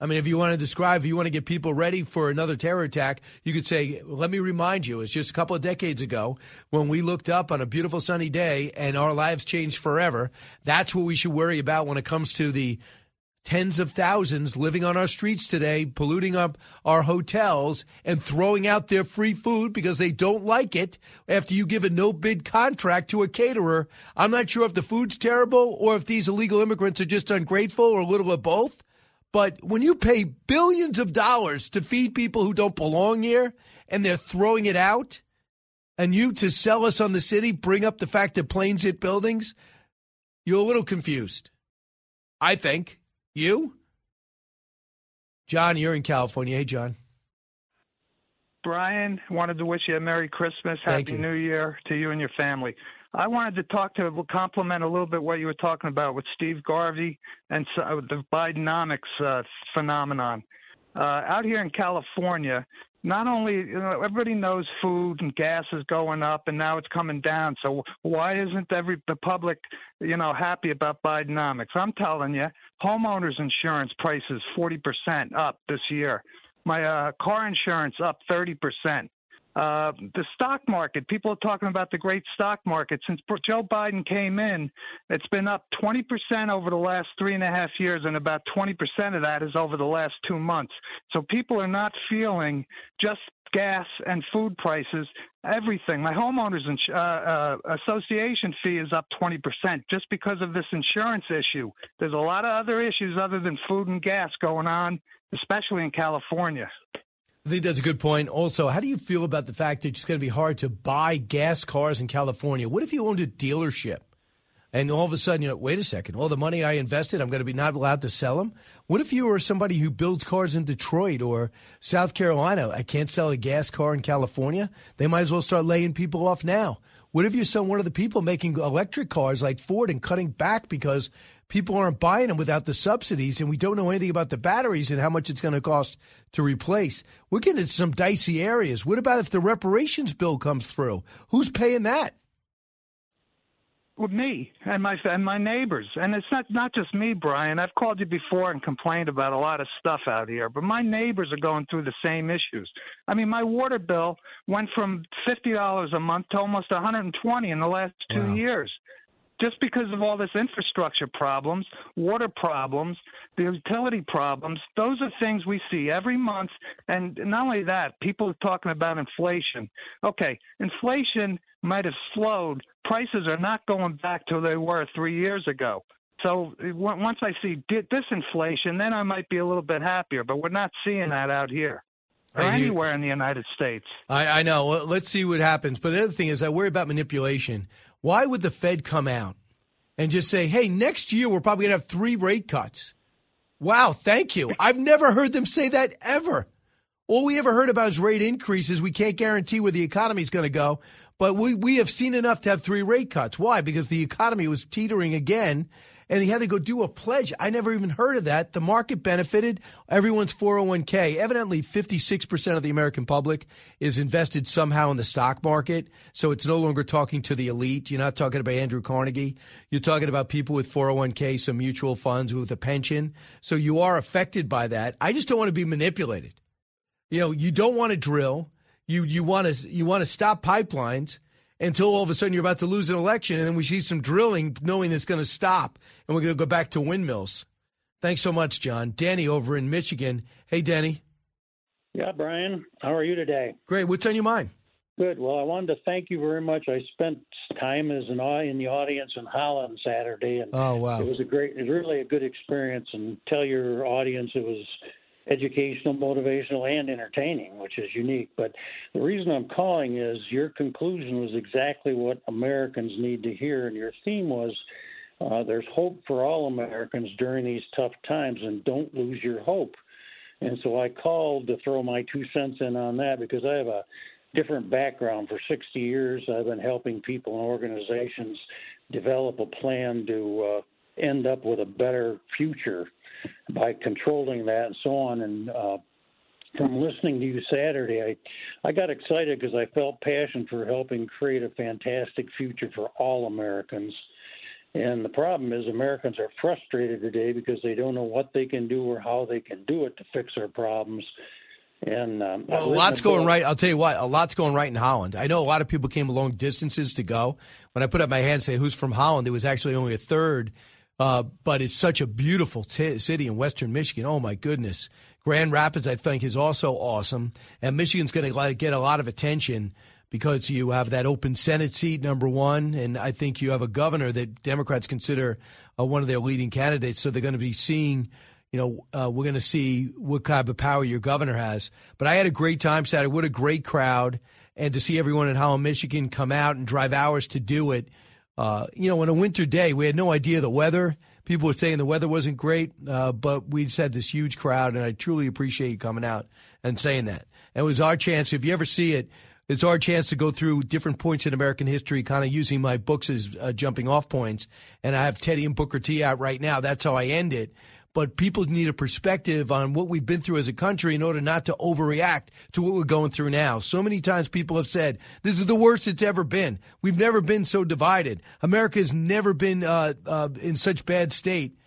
I mean, if you want to describe, if you want to get people ready for another terror attack, you could say, let me remind you, it's just a couple of decades ago when we looked up on a beautiful sunny day and our lives changed forever. That's what we should worry about when it comes to the tens of thousands living on our streets today, polluting up our hotels and throwing out their free food because they don't like it after you give a no bid contract to a caterer. I'm not sure if the food's terrible or if these illegal immigrants are just ungrateful or a little of both. But when you pay billions of dollars to feed people who don't belong here and they're throwing it out, and you to sell us on the city bring up the fact that planes hit buildings, you're a little confused. I think. You? John, you're in California. Hey, John. Brian, wanted to wish you a Merry Christmas, Thank Happy you. New Year to you and your family. I wanted to talk to compliment a little bit what you were talking about with Steve Garvey and uh, the Bidenomics uh, phenomenon. Uh, out here in California, not only you know, everybody knows food and gas is going up and now it's coming down. So why isn't every the public, you know, happy about Bidenomics? I'm telling you, homeowners insurance prices 40% up this year. My uh, car insurance up 30%. Uh, the stock market, people are talking about the great stock market. Since Joe Biden came in, it's been up 20% over the last three and a half years, and about 20% of that is over the last two months. So people are not feeling just gas and food prices, everything. My homeowners ins- uh, uh, association fee is up 20% just because of this insurance issue. There's a lot of other issues other than food and gas going on, especially in California. I think that's a good point. Also, how do you feel about the fact that it's going to be hard to buy gas cars in California? What if you owned a dealership? And all of a sudden, you know, wait a second, all the money I invested, I'm going to be not allowed to sell them? What if you were somebody who builds cars in Detroit or South Carolina? I can't sell a gas car in California? They might as well start laying people off now. What if you're some one of the people making electric cars like Ford and cutting back because people aren't buying them without the subsidies and we don't know anything about the batteries and how much it's going to cost to replace? We're getting into some dicey areas. What about if the reparations bill comes through? Who's paying that? with me and my and my neighbors. And it's not not just me, Brian. I've called you before and complained about a lot of stuff out here, but my neighbors are going through the same issues. I mean, my water bill went from fifty dollars a month to almost 120 in the last two Wow. years. Just because of all this infrastructure problems, water problems, the utility problems, those are things we see every month. And not only that, people are talking about inflation. Okay, inflation might have slowed. Prices are not going back to where they were three years ago. So once I see di- disinflation, then I might be a little bit happier. But we're not seeing that out here or hear- anywhere in the United States. I, I know. Well, let's see what happens. But the other thing is, I worry about manipulation. Why would the Fed come out and just say, hey, next year we're probably going to have three rate cuts? Wow, thank you. I've never heard them say that ever. All we ever heard about is rate increases. We can't guarantee where the economy is going to go, but we, we have seen enough to have three rate cuts. Why? Because the economy was teetering again, and he had to go do a pledge. I never even heard of that. The market benefited. Everyone's 401k. Evidently, 56% of the American public is invested somehow in the stock market. So it's no longer talking to the elite. You're not talking about Andrew Carnegie. You're talking about people with 401k, some mutual funds with a pension. So you are affected by that. I just don't want to be manipulated. You know, you don't want to drill. You you want to you want to stop pipelines until all of a sudden you're about to lose an election, and then we see some drilling, knowing it's going to stop, and we're going to go back to windmills. Thanks so much, John. Danny over in Michigan. Hey, Danny. Yeah, Brian, how are you today? Great. What's on your mind? Good. Well, I wanted to thank you very much. I spent time as an in the audience in Holland Saturday, and Oh, wow. it was a great, it was really a good experience. And tell your audience it was educational, motivational, and entertaining, which is unique. But the reason I'm calling is your conclusion was exactly what Americans need to hear, and your theme was. Uh, there's hope for all Americans during these tough times, and don't lose your hope. And so I called to throw my two cents in on that because I have a different background. For 60 years, I've been helping people and organizations develop a plan to uh, end up with a better future by controlling that and so on. And uh, from listening to you Saturday, I, I got excited because I felt passion for helping create a fantastic future for all Americans. And the problem is, Americans are frustrated today because they don't know what they can do or how they can do it to fix our problems. And um, Well, a lot's going right. I'll tell you what, a lot's going right in Holland. I know a lot of people came long distances to go. When I put up my hand and say who's from Holland, it was actually only a third. Uh, but it's such a beautiful t- city in western Michigan. Oh my goodness, Grand Rapids I think is also awesome, and Michigan's going to get a lot of attention because you have that open Senate seat number one, and I think you have a governor that Democrats consider uh, one of their leading candidates. So they're going to be seeing you know, uh, we're going to see what kind of power your governor has. But I had a great time Saturday. What a great crowd. And to see everyone in Holland, Michigan come out and drive hours to do it. Uh, you know, on a winter day, we had no idea the weather. People were saying the weather wasn't great, uh, but we just had this huge crowd, and I truly appreciate you coming out and saying that. And it was our chance, if you ever see it, it's our chance to go through different points in American history, kind of using my books as uh, jumping off points. And I have Teddy and Booker T out right now. That's how I end it but people need a perspective on what we've been through as a country in order not to overreact to what we're going through now. So many times people have said, this is the worst it's ever been. We've never been so divided. America has never been uh, uh, in such bad state.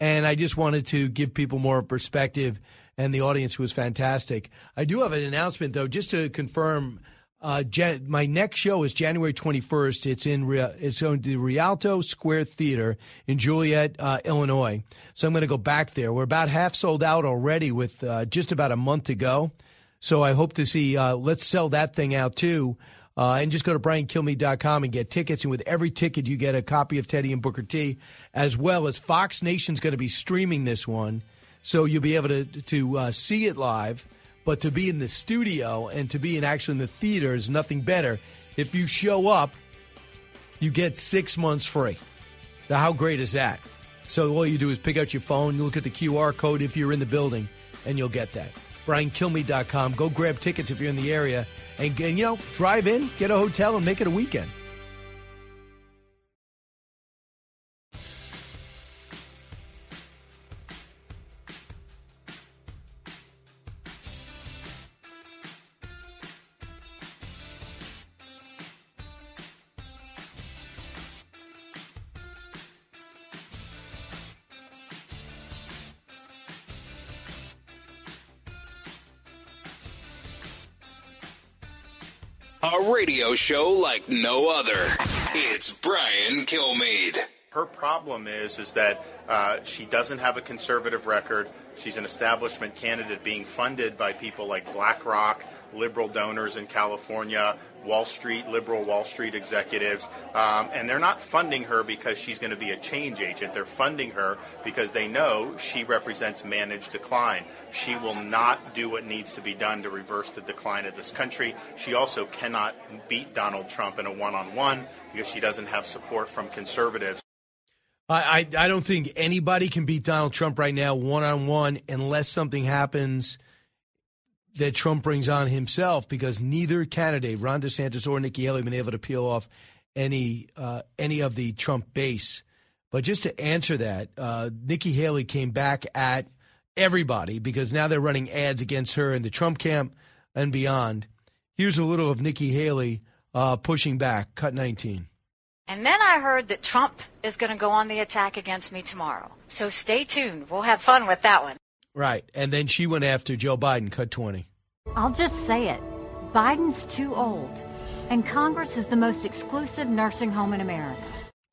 And I just wanted to give people more perspective, and the audience was fantastic. I do have an announcement, though, just to confirm. Uh, Jan- my next show is January 21st. It's in Ria- it's on the Rialto Square Theater in Joliet, uh, Illinois. So I'm going to go back there. We're about half sold out already, with uh, just about a month to go. So I hope to see. Uh, let's sell that thing out too. Uh, and just go to briankilmeade.com and get tickets. And with every ticket, you get a copy of Teddy and Booker T, as well as Fox Nation's going to be streaming this one, so you'll be able to to uh, see it live. But to be in the studio and to be in actually in the theater is nothing better. If you show up, you get six months free. Now, how great is that? So all you do is pick out your phone, you look at the QR code if you're in the building, and you'll get that. BrianKilmeade.com. Go grab tickets if you're in the area, and, and you know, drive in, get a hotel, and make it a weekend. A radio show like no other. It's Brian Kilmeade. Her problem is is that uh, she doesn't have a conservative record. She's an establishment candidate being funded by people like BlackRock, liberal donors in California, Wall Street, liberal Wall Street executives, um, and they're not funding her because she's going to be a change agent. They're funding her because they know she represents managed decline. She will not do what needs to be done to reverse the decline of this country. She also cannot beat Donald Trump in a one-on-one because she doesn't have support from conservatives. I, I, I don't think anybody can beat Donald Trump right now one on one unless something happens that Trump brings on himself because neither candidate, Ron DeSantis or Nikki Haley, have been able to peel off any uh, any of the Trump base. But just to answer that, uh, Nikki Haley came back at everybody because now they're running ads against her in the Trump camp and beyond. Here's a little of Nikki Haley uh, pushing back. Cut 19. And then I heard that Trump is going to go on the attack against me tomorrow. So stay tuned. We'll have fun with that one. Right. And then she went after Joe Biden, cut 20. I'll just say it Biden's too old, and Congress is the most exclusive nursing home in America.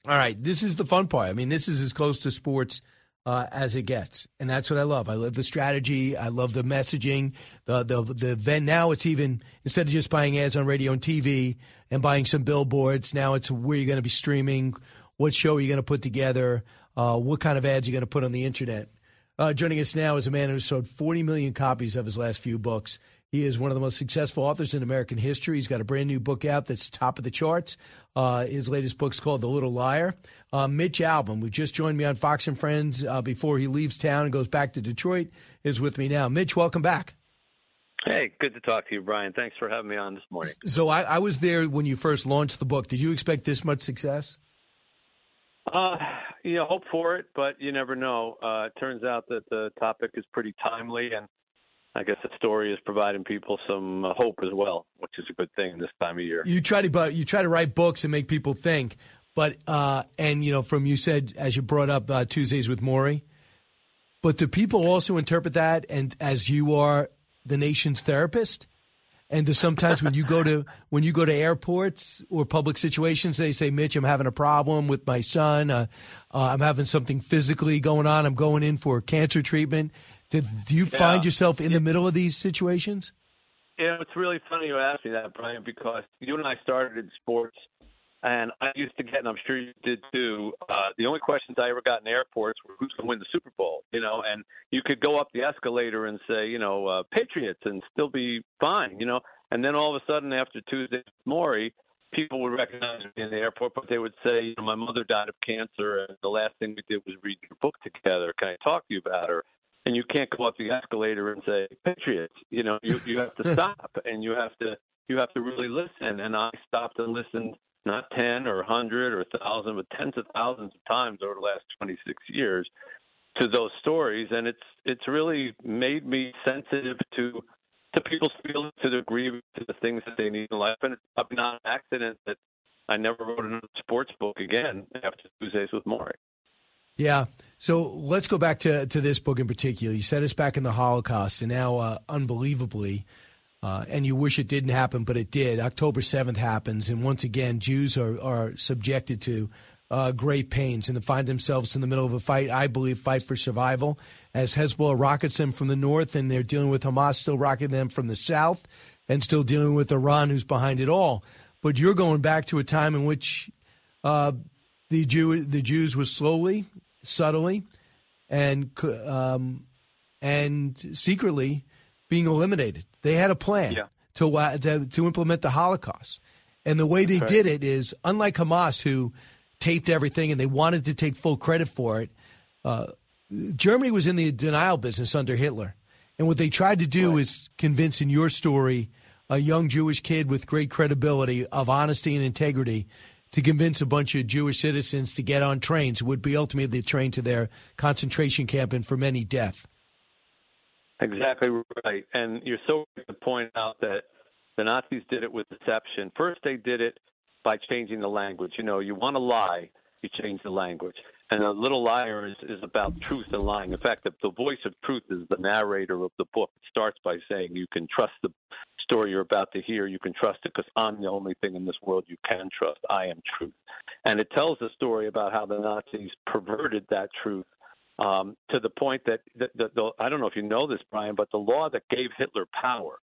All right. This is the fun part. I mean, this is as close to sports uh, as it gets, and that's what I love. I love the strategy. I love the messaging. The the the event now it's even instead of just buying ads on radio and TV and buying some billboards. Now it's where you're going to be streaming, what show are you going to put together, uh, what kind of ads are you're going to put on the internet. Uh, joining us now is a man who sold 40 million copies of his last few books. He is one of the most successful authors in American history. He's got a brand new book out that's top of the charts. Uh, his latest book's called The Little Liar. Uh, Mitch Albom, who just joined me on Fox and Friends uh, before he leaves town and goes back to Detroit, is with me now. Mitch, welcome back. Hey, good to talk to you, Brian. Thanks for having me on this morning. So I, I was there when you first launched the book. Did you expect this much success? Uh, you know, hope for it, but you never know. Uh, it turns out that the topic is pretty timely, and I guess the story is providing people some uh, hope as well, which is a good thing this time of year. You try to, but you try to write books and make people think. But uh, and you know, from you said as you brought up uh, Tuesdays with Morrie, but do people also interpret that and as you are the nation's therapist? And do sometimes when you go to when you go to airports or public situations, they say, "Mitch, I'm having a problem with my son. Uh, uh, I'm having something physically going on. I'm going in for cancer treatment." Do, do you Yeah. find yourself in the middle of these situations? Yeah, it's really funny you asked me that, Brian, because you and I started in sports, and I used to get, and I'm sure you did too. Uh, the only questions I ever got in airports were who's going to win the Super Bowl, you know, and you could go up the escalator and say, you know, uh, Patriots, and still be fine, you know, and then all of a sudden after Tuesday Morrie, people would recognize me in the airport, but they would say, you know, my mother died of cancer, and the last thing we did was read your book together. Can I talk to you about her? and you can't go up the escalator and say Patriots. You know, you you have to stop and you have to you have to really listen. And I stopped and listened not ten or hundred or thousand, but tens of thousands of times over the last twenty six years to those stories, and it's it's really made me sensitive to to people's feelings, to their grief, to the things that they need in life, and it's probably not an accident that I never wrote another sports book again after Tuesdays with Morrie. Yeah. So let's go back to, to this book in particular. You set us back in the Holocaust, and now, uh, unbelievably, uh, and you wish it didn't happen, but it did. October 7th happens, and once again, Jews are, are subjected to uh, great pains and to find themselves in the middle of a fight, I believe, fight for survival, as Hezbollah rockets them from the north, and they're dealing with Hamas still rocketing them from the south, and still dealing with Iran, who's behind it all. But you're going back to a time in which uh, the Jew the Jews were slowly, subtly, and um, and secretly being eliminated. They had a plan to, uh, to to implement the Holocaust, and the way they Right. did it is unlike Hamas, who taped everything and they wanted to take full credit for it. Uh, Germany was in the denial business under Hitler. And what they tried to do right. is convince in your story a young Jewish kid with great credibility of honesty and integrity to convince a bunch of Jewish citizens to get on trains would be ultimately trained to their concentration camp and for many death. Exactly right. And you're so right to point out that the Nazis did it with deception. First, they did it by changing the language. You know, you want to lie, you change the language. And a little liar is, is about truth and lying. In fact, the, the voice of truth is the narrator of the book. It starts by saying you can trust the story you're about to hear. You can trust it because I'm the only thing in this world you can trust. I am truth. And it tells the story about how the Nazis perverted that truth um, to the point that the, the, the, I don't know if you know this, Brian, but the law that gave Hitler power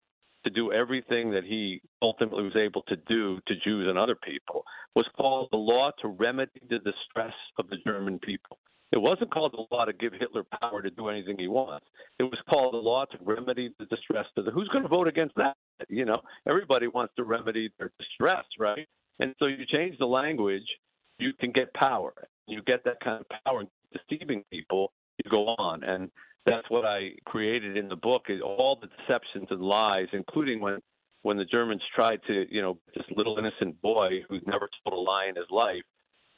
to do everything that he ultimately was able to do to Jews and other people was called the law to remedy the distress of the German people. It wasn't called the law to give Hitler power to do anything he wants. It was called the law to remedy the distress of the. Who's going to vote against that? You know, everybody wants to remedy their distress, right? And so you change the language, you can get power. You get that kind of power deceiving people. You go on, and that's what I created in the book is all the deceptions and lies, including when when the Germans tried to, you know, this little innocent boy who's never told a lie in his life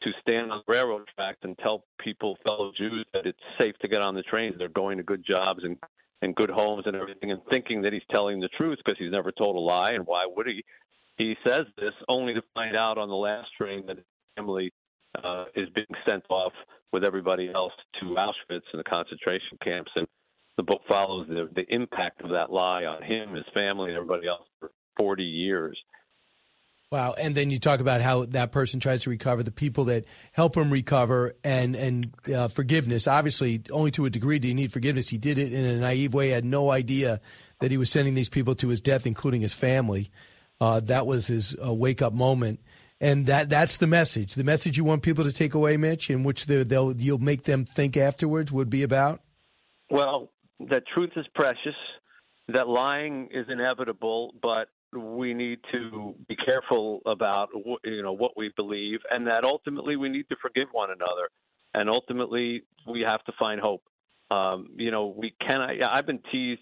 to stand on railroad tracks and tell people, fellow Jews, that it's safe to get on the trains. They're going to good jobs and and good homes and everything, and thinking that he's telling the truth because he's never told a lie. And why would he? He says this only to find out on the last train that his family uh, is being sent off with everybody else to Auschwitz and the concentration camps. And the book follows the, the impact of that lie on him, his family, and everybody else for 40 years. Wow, and then you talk about how that person tries to recover, the people that help him recover, and and uh, forgiveness. Obviously, only to a degree do you need forgiveness. He did it in a naive way. Had no idea that he was sending these people to his death, including his family. Uh, that was his uh, wake up moment and that that's the message. The message you want people to take away, Mitch, in which they'll you'll make them think afterwards would be about. Well, that truth is precious, that lying is inevitable, but we need to be careful about you know what we believe, and that ultimately we need to forgive one another, and ultimately we have to find hope. Um, you know, we cannot. I've been teased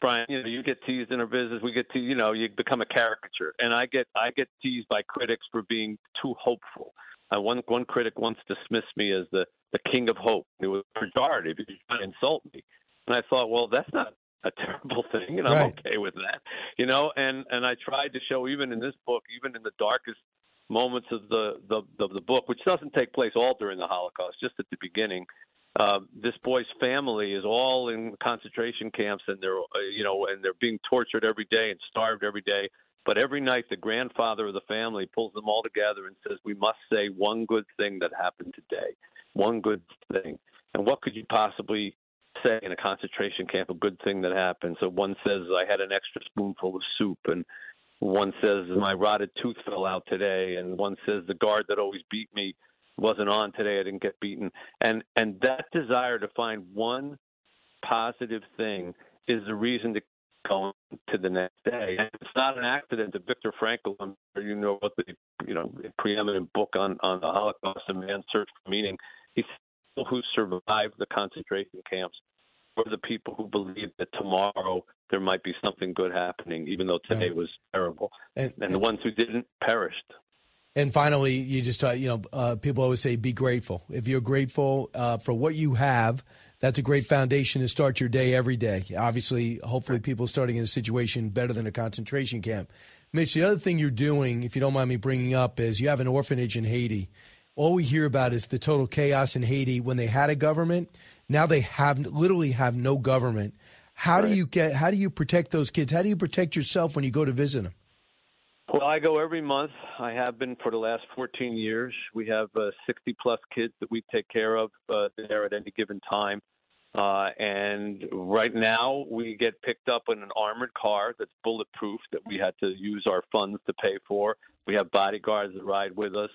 Brian, you know, you get teased in our business. We get to, you know, you become a caricature, and I get I get teased by critics for being too hopeful. Uh, one one critic once dismissed me as the the king of hope. It was pejorative. He was trying to insult me, and I thought, well, that's not a terrible thing, and I'm right. okay with that, you know. And and I tried to show even in this book, even in the darkest moments of the the the, the book, which doesn't take place all during the Holocaust, just at the beginning, uh, this boy's family is all in concentration camps, and they're uh, you know, and they're being tortured every day and starved every day. But every night, the grandfather of the family pulls them all together and says, "We must say one good thing that happened today, one good thing." And what could you possibly say in a concentration camp? A good thing that happened. So one says, "I had an extra spoonful of soup," and one says, "My rotted tooth fell out today," and one says, "The guard that always beat me." Wasn't on today. I didn't get beaten. And and that desire to find one positive thing is the reason to go to the next day. And it's not an accident that Viktor Frankl, you know what the you know preeminent book on on the Holocaust and man's search for meaning. He's people who survived the concentration camps were the people who believed that tomorrow there might be something good happening, even though today was terrible. And, and the ones who didn't perished. And finally, you just uh, you know uh, people always say be grateful. If you're grateful uh, for what you have, that's a great foundation to start your day every day. Obviously, hopefully, people starting in a situation better than a concentration camp. Mitch, the other thing you're doing, if you don't mind me bringing up, is you have an orphanage in Haiti. All we hear about is the total chaos in Haiti when they had a government. Now they have literally have no government. How right. do you get? How do you protect those kids? How do you protect yourself when you go to visit them? Well, I go every month. I have been for the last 14 years. We have uh, 60 plus kids that we take care of uh, there at any given time. Uh, and right now, we get picked up in an armored car that's bulletproof that we had to use our funds to pay for. We have bodyguards that ride with us.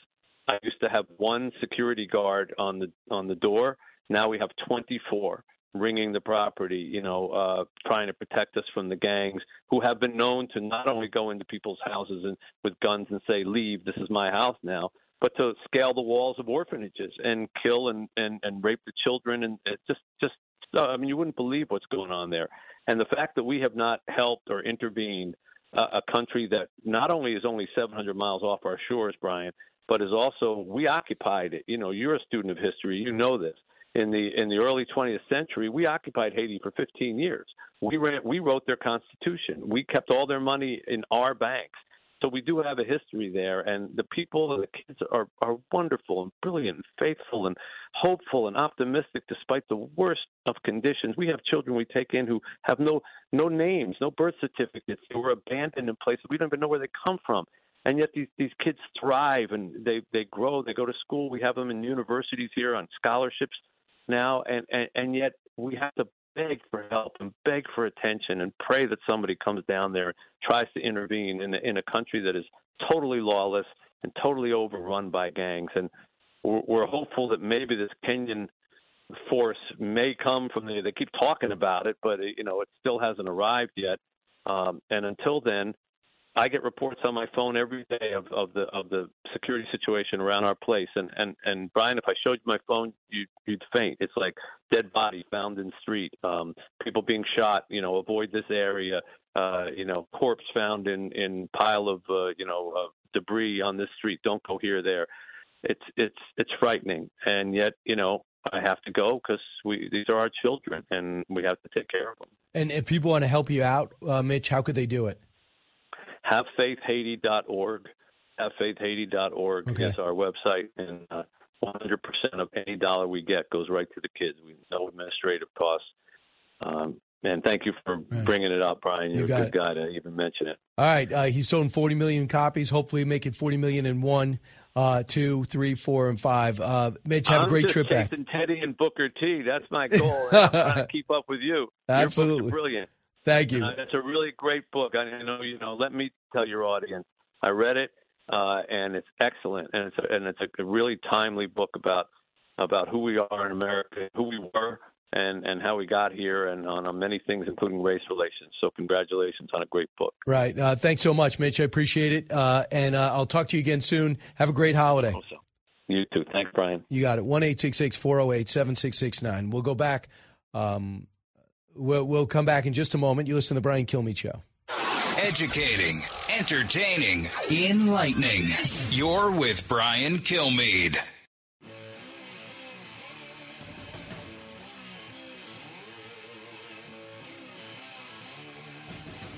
I used to have one security guard on the on the door. Now we have 24 ringing the property, you know, uh, trying to protect us from the gangs who have been known to not only go into people's houses and with guns and say, "Leave, this is my house now," but to scale the walls of orphanages and kill and and, and rape the children and it just just I mean you wouldn't believe what's going on there. And the fact that we have not helped or intervened uh, a country that not only is only 700 miles off our shores, Brian, but is also we occupied it. You know, you're a student of history, you know this. In the in the early 20th century, we occupied Haiti for 15 years. We ran, we wrote their constitution. We kept all their money in our banks. So we do have a history there, and the people, the kids are are wonderful and brilliant, and faithful and hopeful and optimistic despite the worst of conditions. We have children we take in who have no no names, no birth certificates. They were abandoned in places we don't even know where they come from and yet these these kids thrive and they they grow they go to school we have them in universities here on scholarships now and and, and yet we have to beg for help and beg for attention and pray that somebody comes down there tries to intervene in a, in a country that is totally lawless and totally overrun by gangs. And we're, we're hopeful that maybe this Kenyan force may come from the they keep talking about it but it, you know it still hasn't arrived yet. Um, and until then I get reports on my phone every day of, of the of the security situation around our place. And and and Brian, if I showed you my phone, you you'd faint. It's like dead body found in street, um, people being shot. You know, avoid this area. Uh, you know, corpse found in in pile of uh, you know uh, debris on this street. Don't go here there. It's it's it's frightening, and yet you know I have to go because we these are our children, and we have to take care of them. And if people want to help you out, uh, Mitch, how could they do it? havefaithhaiti.org. Havefaithhaiti.org Okay. is our website, and uh, 100% of any dollar we get goes right to the kids. We no administrative costs. Um, and thank you for bringing it up, Brian. You You're got a good it. guy to even mention it. All right, uh, he's sold 40 million copies. Hopefully, make it 40 million in one, uh, two, three, four, and five. Uh, Mitch, have I'm a great trip back. Teddy and Booker T. That's my goal. I'm trying to keep up with you. Absolutely. brilliant. Thank you. Uh, it's a really great book. I know you know. Let me tell your audience. I read it, uh, and it's excellent, and it's a, and it's a really timely book about about who we are in America, who we were, and and how we got here, and on, on many things, including race relations. So, congratulations on a great book. Right. Uh, thanks so much, Mitch. I appreciate it. Uh, and uh, I'll talk to you again soon. Have a great holiday. You too. Thanks, Brian. You got it. 1 408 7669. We'll go back. Um, we'll, we'll come back in just a moment. You listen to the Brian Kilmeade Show. Educating, entertaining, enlightening. You're with Brian Kilmeade.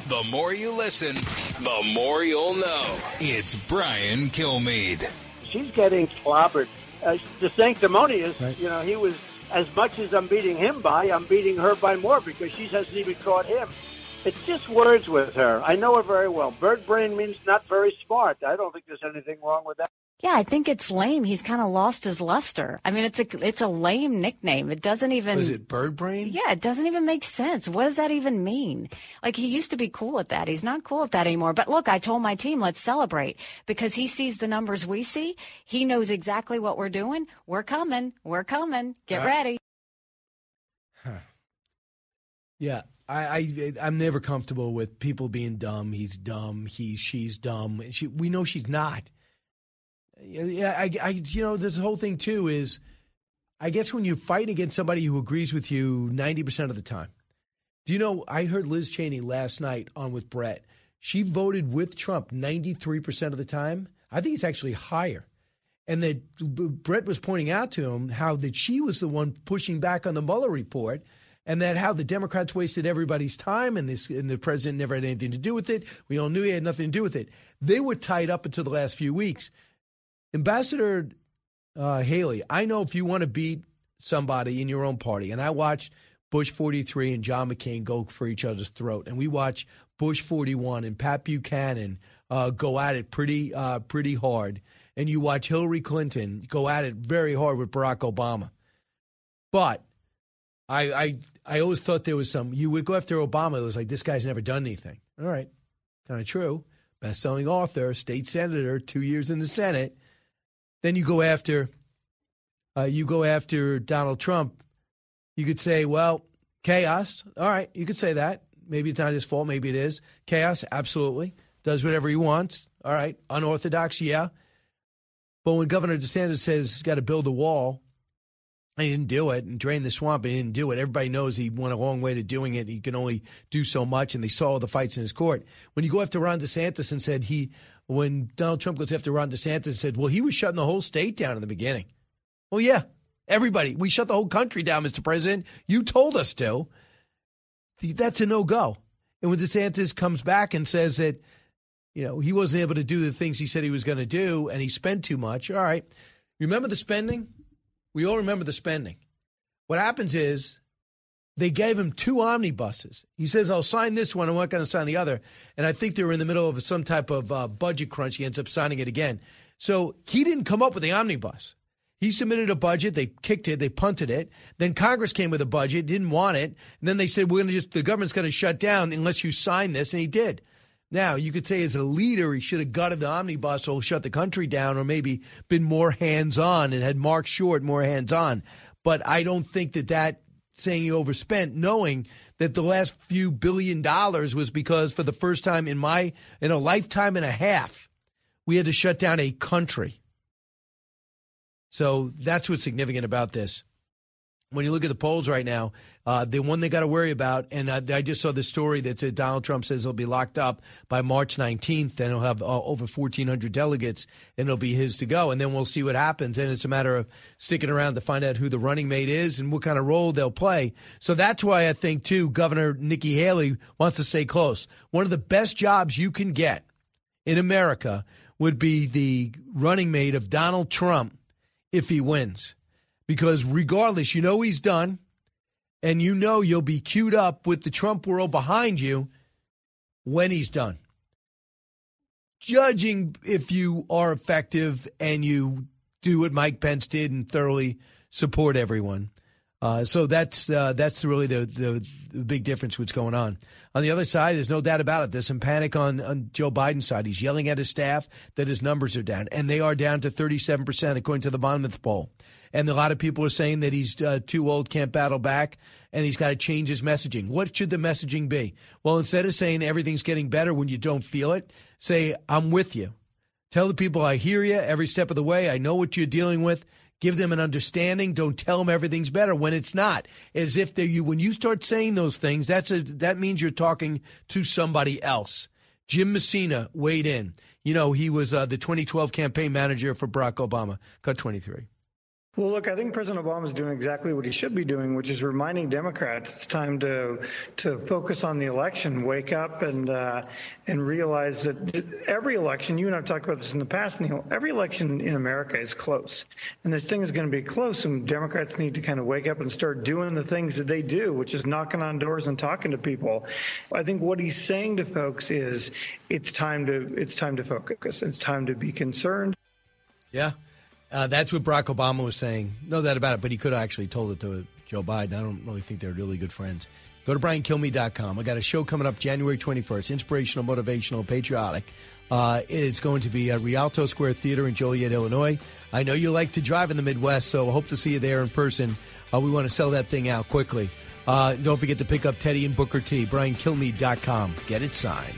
The more you listen, the more you'll know. It's Brian Kilmeade. she's getting clobbered. Uh, the sanctimonious, you know, he was as much as I'm beating him by, I'm beating her by more because she hasn't even caught him. It's just words with her. I know her very well. Bird brain means not very smart. I don't think there's anything wrong with that. Yeah, I think it's lame. He's kind of lost his luster. I mean, it's a it's a lame nickname. It doesn't even. Was it bird brain? Yeah, it doesn't even make sense. What does that even mean? Like he used to be cool at that. He's not cool at that anymore. But look, I told my team, let's celebrate because he sees the numbers we see. He knows exactly what we're doing. We're coming. We're coming. Get Uh, ready. Yeah, I, I I'm never comfortable with people being dumb. He's dumb. He she's dumb. She, we know she's not. Yeah, I, I you know this whole thing too is, I guess when you fight against somebody who agrees with you ninety percent of the time. Do you know? I heard Liz Cheney last night on with Bret. She voted with Trump ninety three percent of the time. I think it's actually higher. And that Bret was pointing out to him how that she was the one pushing back on the Mueller report, and that how the Democrats wasted everybody's time, and this and the president never had anything to do with it. We all knew he had nothing to do with it. They were tied up until the last few weeks. Ambassador uh, Haley, I know if you want to beat somebody in your own party, and I watched Bush 43 and John McCain go for each other's throat, and we watch Bush 41 and Pat Buchanan uh, go at it pretty uh, pretty hard, and you watch Hillary Clinton go at it very hard with Barack Obama. But I I I always thought there was some. You would go after Obama. It was like this guy's never done anything. All right, kind of true. Best-selling author, state senator, two years in the Senate. Then you go after uh, you go after Donald Trump. You could say, well, chaos. All right, you could say that. Maybe it's not his fault. Maybe it is chaos. Absolutely, does whatever he wants. All right, unorthodox. Yeah. But when Governor DeSantis says he's got to build a wall, he didn't do it and drain the swamp. He didn't do it. Everybody knows he went a long way to doing it. He can only do so much, and they saw all the fights in his court. When you go after Ron DeSantis and said he, when Donald Trump goes after Ron DeSantis and said, well, he was shutting the whole state down in the beginning. Well, yeah, everybody. We shut the whole country down, Mr. President. You told us to. That's a no go. And when DeSantis comes back and says that, you know, he wasn't able to do the things he said he was going to do and he spent too much, all right. Remember the spending? We all remember the spending. What happens is they gave him two omnibuses. He says, I'll sign this one. I'm not going to sign the other. And I think they were in the middle of some type of uh, budget crunch. He ends up signing it again. So he didn't come up with the omnibus. He submitted a budget. They kicked it. They punted it. Then Congress came with a budget, didn't want it. And then they said, "We're going to just the government's going to shut down unless you sign this," and he did. Now you could say, as a leader, he should have gutted the omnibus or shut the country down, or maybe been more hands-on and had Marc Short more hands-on. But I don't think that that saying he overspent, knowing that the last few billion dollars was because for the first time in my in a lifetime and a half, we had to shut down a country. So that's what's significant about this. When you look at the polls right now, uh, the one they got to worry about, and I, I, just saw the story that said Donald Trump says he'll be locked up by March 19th, and he'll have uh, over 1,400 delegates, and it'll be his to go. And then we'll see what happens. And it's a matter of sticking around to find out who the running mate is and what kind of role they'll play. So that's why I think, too, Governor Nikki Haley wants to stay close. One of the best jobs you can get in America would be the running mate of Donald Trump if he wins. Because regardless, you know he's done, and you know you'll be queued up with the Trump world behind you when he's done. Judging if you are effective and you do what Mike Pence did and thoroughly support everyone. Uh, so that's uh, that's really the, the, the big difference. What's going on on the other side? There's no doubt about it. There's some panic on on Joe Biden's side. He's yelling at his staff that his numbers are down, and they are down to 37 percent according to the Monmouth poll. And a lot of people are saying that he's uh, too old, can't battle back, and he's got to change his messaging. What should the messaging be? Well, instead of saying everything's getting better when you don't feel it, say I'm with you. Tell the people I hear you every step of the way. I know what you're dealing with Give them an understanding. Don't tell them everything's better when it's not. As if they you when you start saying those things, that's a that means you're talking to somebody else. Jim Messina weighed in. You know, he was uh, the 2012 campaign manager for Barack Obama. Cut 23. Well, look, I think President Obama is doing exactly what he should be doing, which is reminding Democrats it's time to to focus on the election, wake up, and uh, and realize that every election. You and I've talked about this in the past, Neil. Every election in America is close, and this thing is going to be close. And Democrats need to kind of wake up and start doing the things that they do, which is knocking on doors and talking to people. I think what he's saying to folks is it's time to it's time to focus. It's time to be concerned. Yeah. Uh, that's what Barack Obama was saying. No doubt about it, but he could have actually told it to Joe Biden. I don't really think they're really good friends. Go to BrianKilmeade.com. I got a show coming up January 21st, inspirational, motivational, patriotic. Uh, it's going to be at Rialto Square Theater in Joliet, Illinois. I know you like to drive in the Midwest, so hope to see you there in person. Uh, we want to sell that thing out quickly. Uh, don't forget to pick up Teddy and Booker T. BrianKilmeade.com. Get it signed.